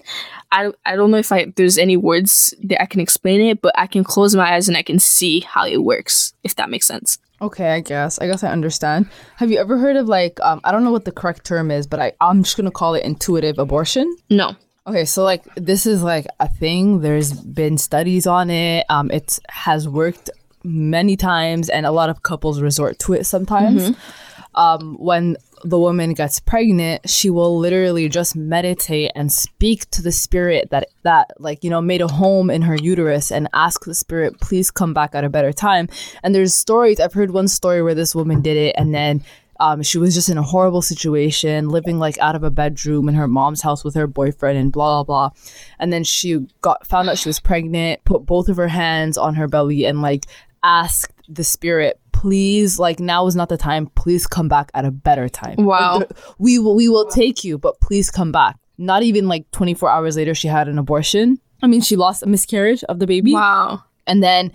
I, I don't know if I there's any words that i can explain it but i can close my eyes and i can see how it works if that makes sense
Okay, I guess. I guess I understand. Have you ever heard of like um, I don't know what the correct term is, but I I'm just gonna call it intuitive abortion.
no
Okay, so like this is like a thing. There's been studies on it. Um, it has worked many times, and a lot of couples resort to it sometimes. Um, when the woman gets pregnant, she will literally just meditate and speak to the spirit that that like you know made a home in her uterus and ask the spirit, please come back at a better time. And there's stories. I've heard one story where this woman did it, and then um, she was just in a horrible situation, living like out of a bedroom in her mom's house with her boyfriend and blah blah blah. And then she got found out she was pregnant, put both of her hands on her belly and like asked the spirit, please, like now is not the time. Please come back at a better time.
Wow.
Like, we will we will take you, but please come back. Not even like 24 hours later, she had an abortion. I mean, she lost a miscarriage of the baby
wow
and then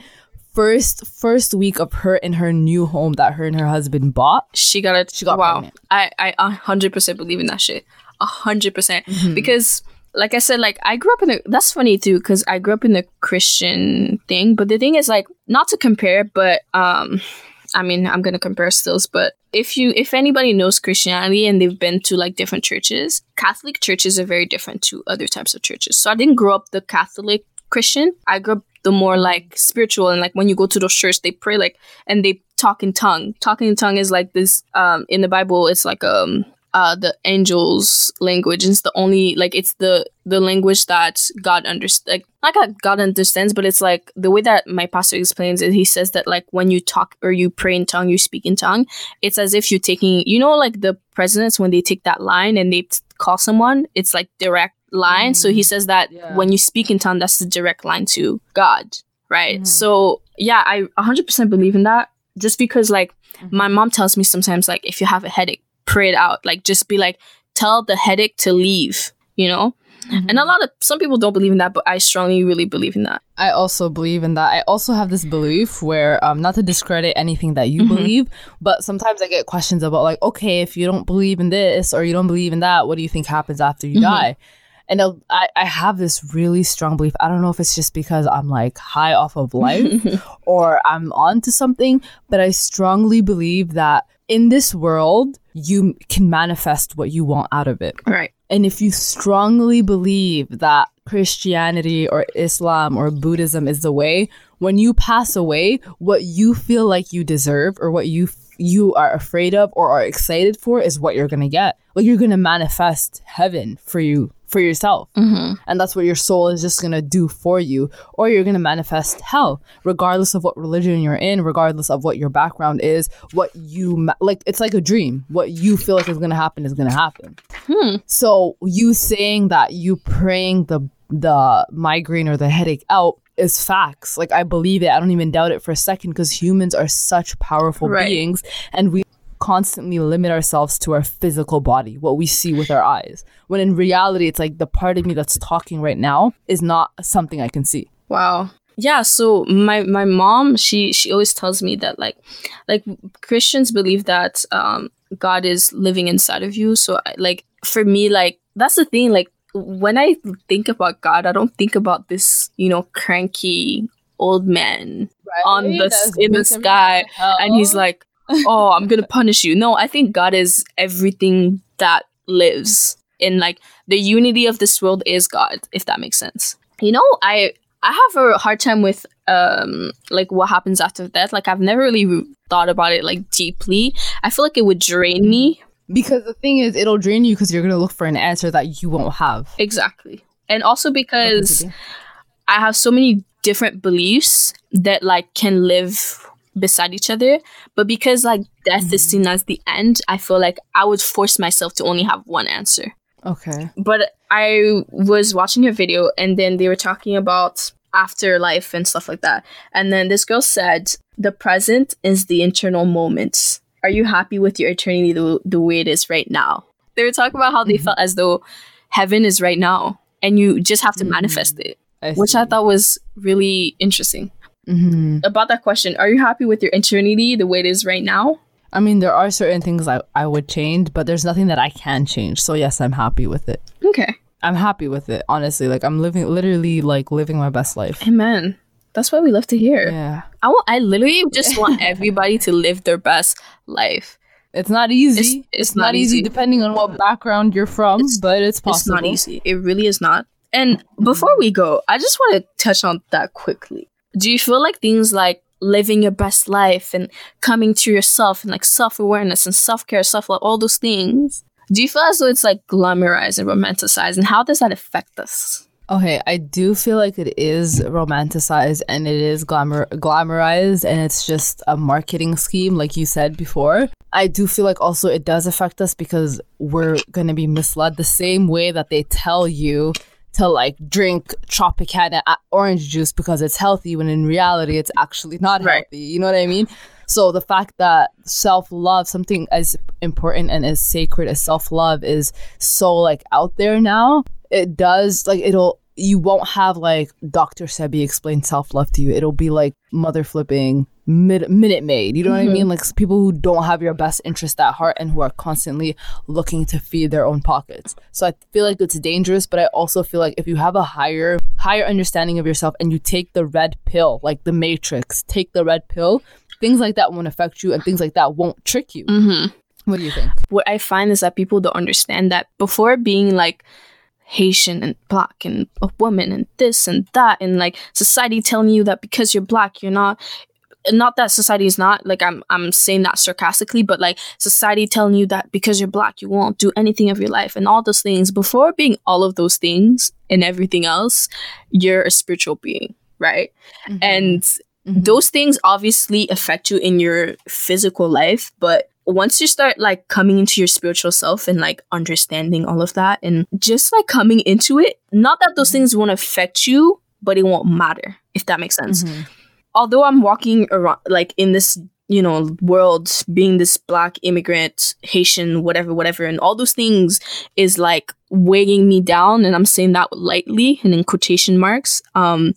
first first week of her in her new home that her and her husband bought
she got it
She got
wow
pregnant.
i i a hundred percent believe in that shit a hundred percent
Mm-hmm.
because like i said like i grew up in a that's funny too because i grew up in the christian thing but the thing is like not to compare but um i mean i'm gonna compare stills but if you if anybody knows christianity and they've been to like different churches catholic churches are very different to other types of churches. So i didn't grow up the catholic christian. I grew up the more like spiritual and like when you go to those church they pray like and they talk in tongue. Talking in tongue is like this um in the bible it's like um uh the angels language. It's the only like it's the the language that god understands like not god understands but it's like the way that my pastor explains it he says that like when you talk or you pray in tongue you speak in tongue. It's as if you're taking you know like the presidents when they take that line and they t- call someone it's like direct line. So he mm-hmm. says that
Yeah.
when you speak in tongue that's the direct line to god right? Mm-hmm. So yeah i 100% believe in that. Just because like my mm-hmm. mom tells me sometimes like if you have a headache pray it out like just be like tell the headache to leave you know and a mm-hmm. lot of some people don't believe in that but i strongly really believe in that
I also believe in that. I also have this belief where, um, not to discredit anything that you mm-hmm. believe, but sometimes I get questions about, like, okay, if you don't believe in this or you don't believe in that, what do you think happens after you mm-hmm. die? And I, I have this really strong belief. I don't know if it's just because I'm like high off of life or I'm on to something, but I strongly believe that in this world, you can manifest what you want out of it.
right
And if you strongly believe that Christianity or Islam or Buddhism is the way, when you pass away, what you feel like you deserve or what you you are afraid of or are excited for is what you're going to get. Like you're going to manifest heaven for you for yourself. Mm-hmm. And that's what your soul is just going to do for you or you're going to manifest hell regardless of what religion you're in, regardless of what your background is, what you ma- like it's like a dream. What you feel like is going to happen is going to happen. Hmm. So you saying that you praying the the migraine or the headache out is facts. Like I believe it. I don't even doubt it for a second because humans are such powerful
Right.
beings and we constantly limit ourselves to our physical body, what we see with our eyes. When in reality it's like the part of me that's talking right now is not something I can see.
Wow. Yeah, so my my mom, she she always tells me that like like Christians believe that um God is living inside of you. So I, like for me like that's the thing like when I think about God, I don't think about this, you know, cranky old man on the in the sky and he's like, "Oh, I'm gonna punish you." No, I think God is everything that lives, and like the unity of this world is God, if that makes sense. You know, I I have a hard time with um like what happens after death. Like I've never really re- thought about it like deeply. I feel like it would drain me.
because the thing is it'll drain you because you're going to look for an answer that you won't have.
Exactly. And also because I have so many different beliefs that like can live beside each other. But because like death mm-hmm. is seen as the end, I feel like I would force myself to only have one answer.
Okay.
But I was watching a video and then they were talking about afterlife and stuff like that. And then this girl said, the present is the internal moments. Are you happy with your eternity the, the way it is right now? They were talking about how they mm-hmm. felt as though heaven is right now and you just have to mm-hmm. manifest it, I which I thought was really interesting. Mm-hmm. About that question, are you happy with your eternity the way it is right now?
I mean, there are certain things I, I would change, but there's nothing that I can change. So, yes, I'm happy with it.
Okay.
I'm happy with it, honestly. Like, I'm living, literally, like, living my best life.
Amen. That's what we love to hear.
Yeah.
I want, I literally just want everybody to live their best life.
It's not easy. It's, it's, it's not, not easy. easy. depending on what background you're from, it's, but it's possible.
It's not easy. It really is not. And before we go, I just want to touch on that quickly. Do you feel like things like living your best life and coming to yourself and like self awareness and self care, self love, all those things, do you feel as though it's like glamorized and romanticized? And how does that affect us?
Okay, I do feel like it is romanticized and it is glamour glamorized and it's just a marketing scheme like you said before. I do feel like also it does affect us because we're going to be misled the same way that they tell you to like drink Tropicana uh, orange juice because it's healthy when in reality it's actually not right. healthy. You know what I mean? So the fact that self love, something as important and as sacred as self love, is so like out there now, it does like it'll you won't have like Dr. Sebi explain self love to you. It'll be like mother flipping mid- Minute Maid. You know mm-hmm. what I mean? Mm-hmm. Like people who don't have your best interest at heart and who are constantly looking to feed their own pockets. So I feel like it's dangerous, but I also feel like if you have a higher higher understanding of yourself and you take the red pill, like the Matrix, take the red pill, things like that won't affect you and things like that won't trick you.
Mm-hmm.
What do you think?
What I find is that people don't understand that before being like Haitian and black and a woman and this and that and like society telling you that because you're black you're not not that society is not like I'm I'm saying that sarcastically, but like society telling you that because you're black you won't do anything of your life and all those things. Before being all of those things and everything else, you're a spiritual being, right? Mm-hmm. And mm-hmm. those things obviously affect you in your physical life, but once you start like coming into your spiritual self and like understanding all of that and just like coming into it, not that those mm-hmm. things won't affect you, but it won't matter, if that makes sense. Mm-hmm. Although I'm walking around like in this, you know, world being this black immigrant, Haitian, whatever, whatever, and all those things is like weighing me down, and I'm saying that lightly and in quotation marks. Um,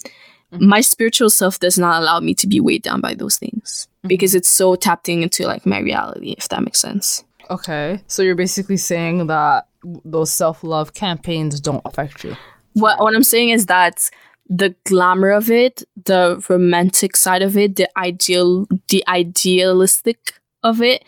mm-hmm. my spiritual self does not allow me to be weighed down by those things mm-hmm. because it's so tapping into like my reality, if that makes sense.
Okay. So you're basically saying that those self love campaigns don't affect you.
What what I'm saying is that the glamour of it, the romantic side of it, the ideal the idealistic of it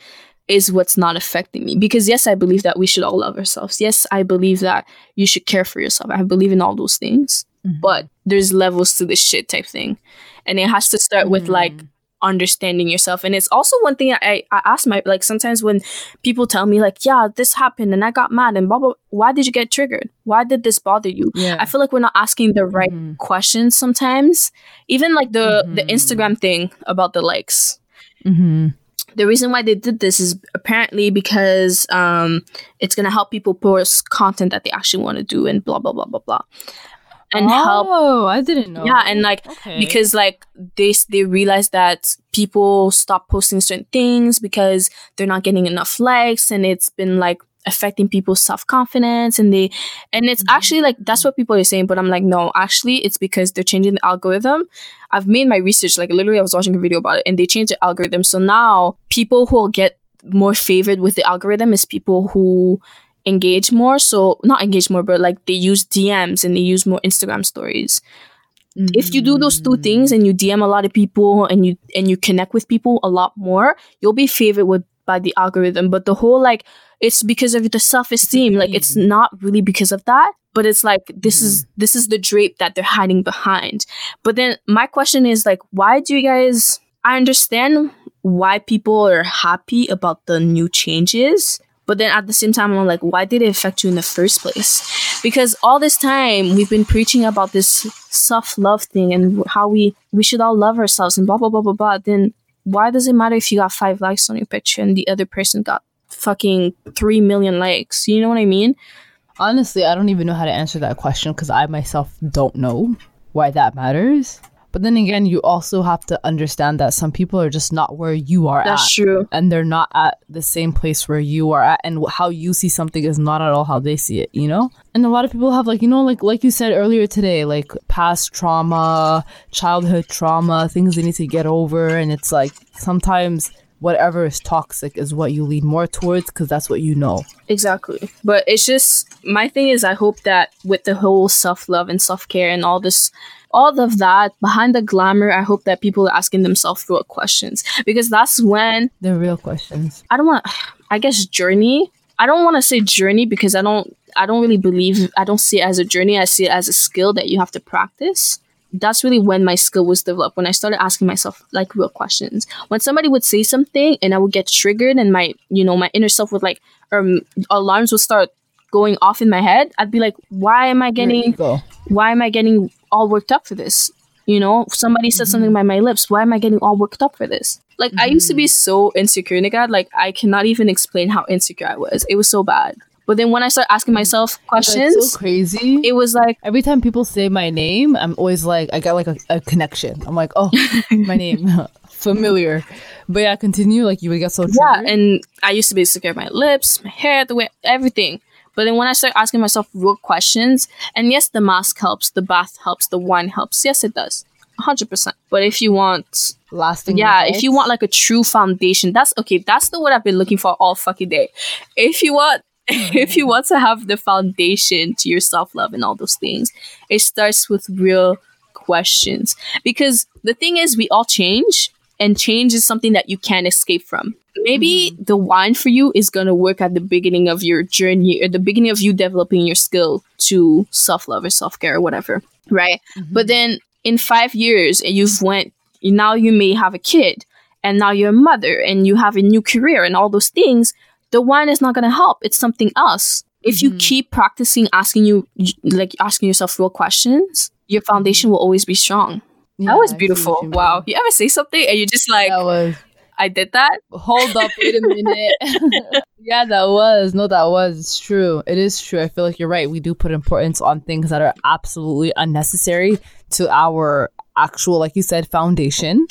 is what's not affecting me. Because yes, I believe that we should all love ourselves. Yes, I believe that you should care for yourself. I believe in all those things. Mm-hmm. But there's levels to this shit type thing. And it has to start mm-hmm. with like. Understanding yourself. And it's also one thing I, I ask my like sometimes when people tell me like, yeah, this happened and I got mad and blah blah why did you get triggered? Why did this bother you? Yeah. I feel like we're not asking the right mm-hmm. questions sometimes. Even like the the mm-hmm. Instagram thing about the likes.
Mm-hmm
the reason why they did this is apparently because um, it's going to help people post content that they actually want to do and blah blah blah blah blah
and oh, help. Oh, I didn't know.
Yeah, and like okay. because like they they realize that people stop posting certain things because they're not getting enough likes, and it's been like affecting people's self-confidence and they and it's mm-hmm. actually like that's what people are saying but i'm like no actually it's because they're changing the algorithm i've made my research like literally i was watching a video about it and they changed the algorithm so now people who will get more favored with the algorithm is people who engage more. So not engage more, but like they use DMs and they use more Instagram stories. Mm-hmm. If you do those two things and you DM a lot of people and you and you connect with people a lot more, you'll be favored with by the algorithm. But the whole like it's because of the self esteem. Like it's not really because of that, but it's like this mm-hmm. is this is the drape that they're hiding behind. But then my question is like, why do you guys? I understand why people are happy about the new changes, but then at the same time, I'm like, why did it affect you in the first place? Because all this time we've been preaching about this self love thing and how we we should all love ourselves and blah blah blah blah blah. Then why does it matter if you got five likes on your picture and the other person got fucking three million likes? You know what I mean?
Honestly, I don't even know how to answer that question because I myself don't know why that matters. But then again, you also have to understand that some people are just not where you are
That's
at.
true.
And they're not at the same place where you are at. And how you see something is not at all how they see it, you know? And a lot of people have like, you know, like like you said earlier today, like past trauma, childhood trauma, things they need to get over. And it's like sometimes whatever is toxic is what you lean more towards because that's what you know.
Exactly. But it's just my thing is I hope that with the whole self love and self care and all this all of that behind the glamour, I hope that people are asking themselves real questions. Because that's when
They're real questions.
I don't want I guess journey. I don't want to say journey because I don't I don't really believe I don't see it as a journey. I see it as a skill that you have to practice. That's really when my skill was developed. When I started asking myself like real questions. When somebody would say something and I would get triggered and my you know my inner self would like um alarms would start going off in my head. I'd be like, why am I getting why am I getting all worked up for this? You know, somebody said something mm-hmm. by my lips. Why am I getting all worked up for this? Like I used to be mm-hmm. so insecure, nigga. Like I cannot even explain how insecure I was. It was so bad. But then when I started asking mm-hmm. myself
That's
questions,
so crazy.
it was like,
Every time people say my name, I'm always like, I got like a, a connection. I'm like, oh, my name, familiar. But yeah, continue. Like you would get so
yeah. And I used to be insecure of my lips, my hair, the way, everything. But then when I start asking myself real questions, and yes, the mask helps, the bath helps, the wine helps. Yes, it does. 100%. But if you want
lasting.
yeah if you want like a true foundation that's okay that's the word i've been looking for all fucking day if you want if you want to have the foundation to your self-love and all those things it starts with real questions because the thing is we all change and change is something that you can't escape from. Maybe mm-hmm. the wine for you is going to work at the beginning of your journey or the beginning of you developing your skill to self-love or self-care or whatever right? Mm-hmm. But then in five years and you've went now you may have a kid and now you're a mother and you have a new career and all those things the wine is not going to help. It's something else. If you mm-hmm. keep practicing asking you like asking yourself real questions your foundation will always be strong
Yeah,
that was
see
beautiful wow you ever say something and you're just like
That was.
i did that
Hold up, wait a minute. yeah, that was. No, that was. It's true. It is true. I feel like you're right. We do put importance on things that are absolutely unnecessary to our actual, like you said, foundation.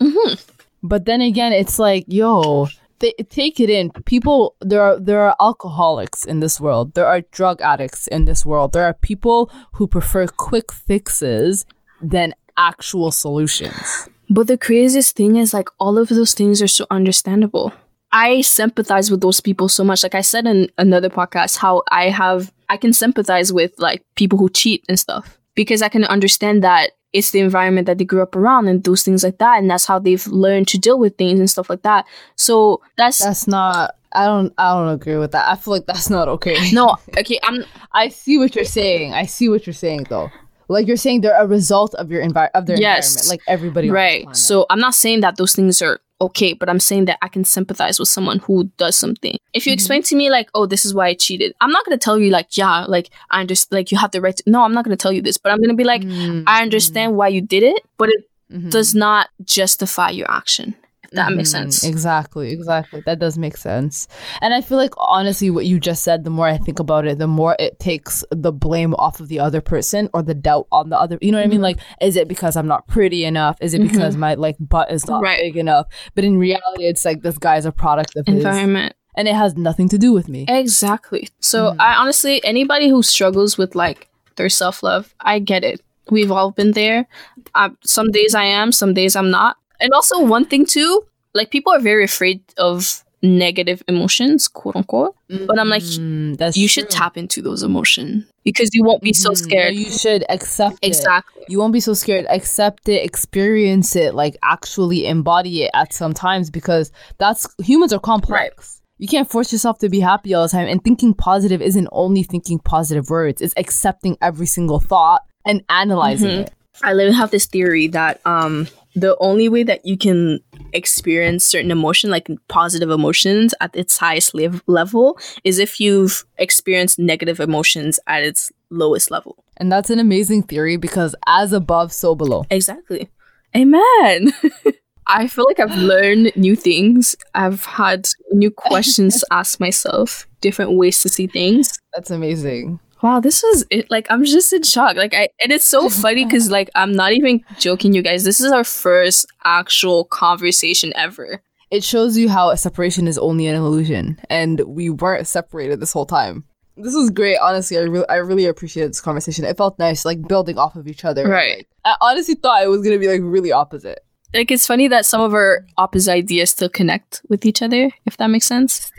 Mm-hmm. But then again, it's like, yo, th- take it in. People, there are there are alcoholics in this world. There are drug addicts in this world. There are people who prefer quick fixes than actual solutions.
But the craziest thing is like all of those things are so understandable. I sympathize with those people so much. Like I said in another podcast, how I have I can sympathize with like people who cheat and stuff because I can understand that it's the environment that they grew up around and those things like that, and that's how they've learned to deal with things and stuff like that. So that's,
That's not. I don't. I don't agree with that. I feel like that's not okay.
no okay. I'm
I see what you're saying. I see what you're saying though. Like you're saying they're a result of your envi- of their
Yes.
environment. Like everybody
right. So I'm not saying that those things are okay, but I'm saying that I can sympathize with someone who does something. If you explain to me like, oh, this is why I cheated, I'm not gonna tell you like, yeah, like I understand, like you have the right. to... No, I'm not gonna tell you this, but I'm gonna be like,
Mm,
I understand why you did it, but it
mhm.
does not justify your action. That makes
Mhm.
sense.
Exactly, exactly. That does make sense. And I feel like honestly what you just said, the more I think about it, the more it takes the blame off of the other person or the doubt on the other. You know what I mean? Like, is it because I'm not pretty enough? Is it because my like butt is not
Right.
big enough? But in reality, it's like this guy's a product of his,
Environment.
and it has nothing to do with me.
Exactly. So I honestly, anybody who struggles with like their self love, I get it. We've all been there. Uh, some days I am, some days I'm not. And also one thing too, like people are very afraid of negative emotions, quote unquote. But I'm like,
Mm, that's
you should
true.
tap into those emotions because you won't be so
Mhm. No,
scared.
you should accept it.
exactly.
You won't be so scared. Accept it, experience it, like actually embody it at some times because that's humans are complex. You can't force yourself to be happy all the time. And thinking positive isn't only thinking positive words, it's accepting every single thought and analyzing
Mhm.
it.
I literally have this theory that um the only way that you can experience certain emotion, like positive emotions, at its highest lev- level, is if you've experienced negative emotions at its lowest level.
And that's an amazing theory because as above, so below.
Exactly. Amen. I feel like I've learned new things. I've had new questions to ask myself, different ways to see things.
That's amazing.
Wow, this was it. Like, I'm just in shock. Like, I and it's so funny because, like, I'm not even joking, you guys. This is our first actual conversation ever.
It shows you how a separation is only an illusion, and we weren't separated this whole time. This was great, honestly. I really, I really appreciated this conversation. It felt nice, like building off of each other.
Right.
Like, I honestly thought it was gonna be like really opposite.
Like, it's funny that some of our opposite ideas still connect with each other, if that makes sense.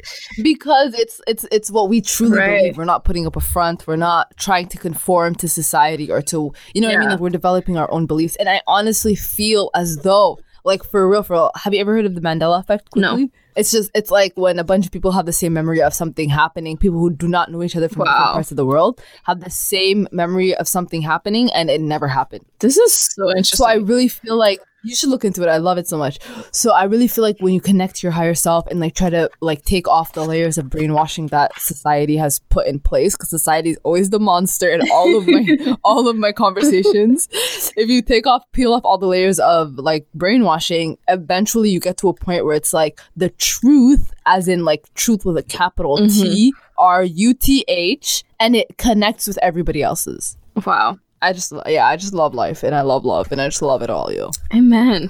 because it's it's it's what we truly
Right.
believe. We're not putting up a front. We're not trying to conform to society or to you know what I mean. Like we're developing our own beliefs, and I honestly feel as though like for real, for real. Have you ever heard of the Mandela effect?
No.
It's just it's like when a bunch of people have the same memory of something happening. People who do not know each other from
Wow.
different parts of the world have the same memory of something happening, and it never happened.
This is so interesting.
So I really feel like you should look into it. I love it so much. So I really feel like when you connect to your higher self and like try to like take off the layers of brainwashing that society has put in place, because society is always the monster in all of my all of my conversations. if you take off, peel off all the layers of like brainwashing, eventually you get to a point where it's like the truth, as in like truth with a capital T mm-hmm. R U T H, and it connects with everybody else's.
wow.
I just yeah, I just love life and I love love and I just love it all, yo.
Amen.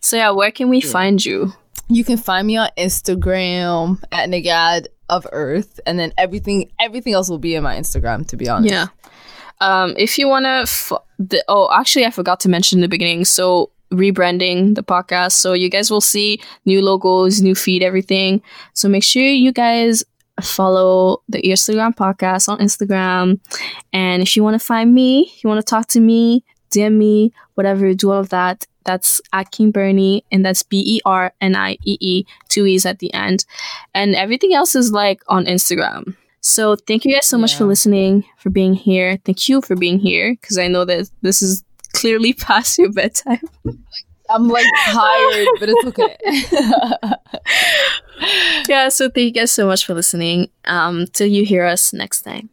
So yeah, where can we find you?
You can find me on Instagram at Nagad of Earth, and then everything everything else will be in my Instagram. To be honest,
Yeah. Um, if you want to, f- the, oh, actually, I forgot to mention in the beginning. So rebranding the podcast, so you guys will see new logos, new feed, everything. So make sure you guys follow the Instagram podcast on Instagram. And if you want to find me, you want to talk to me, DM me, whatever, do all of that. That's at King Bernie, and that's B E R N I E E, two E's at the end. And everything else is like on Instagram. So thank you guys so much for listening, for being here. Thank you for being here, because I know that this is clearly past your bedtime.
I'm like tired, but it's okay.
yeah, so thank you guys so much for listening. Um, till you hear us next time.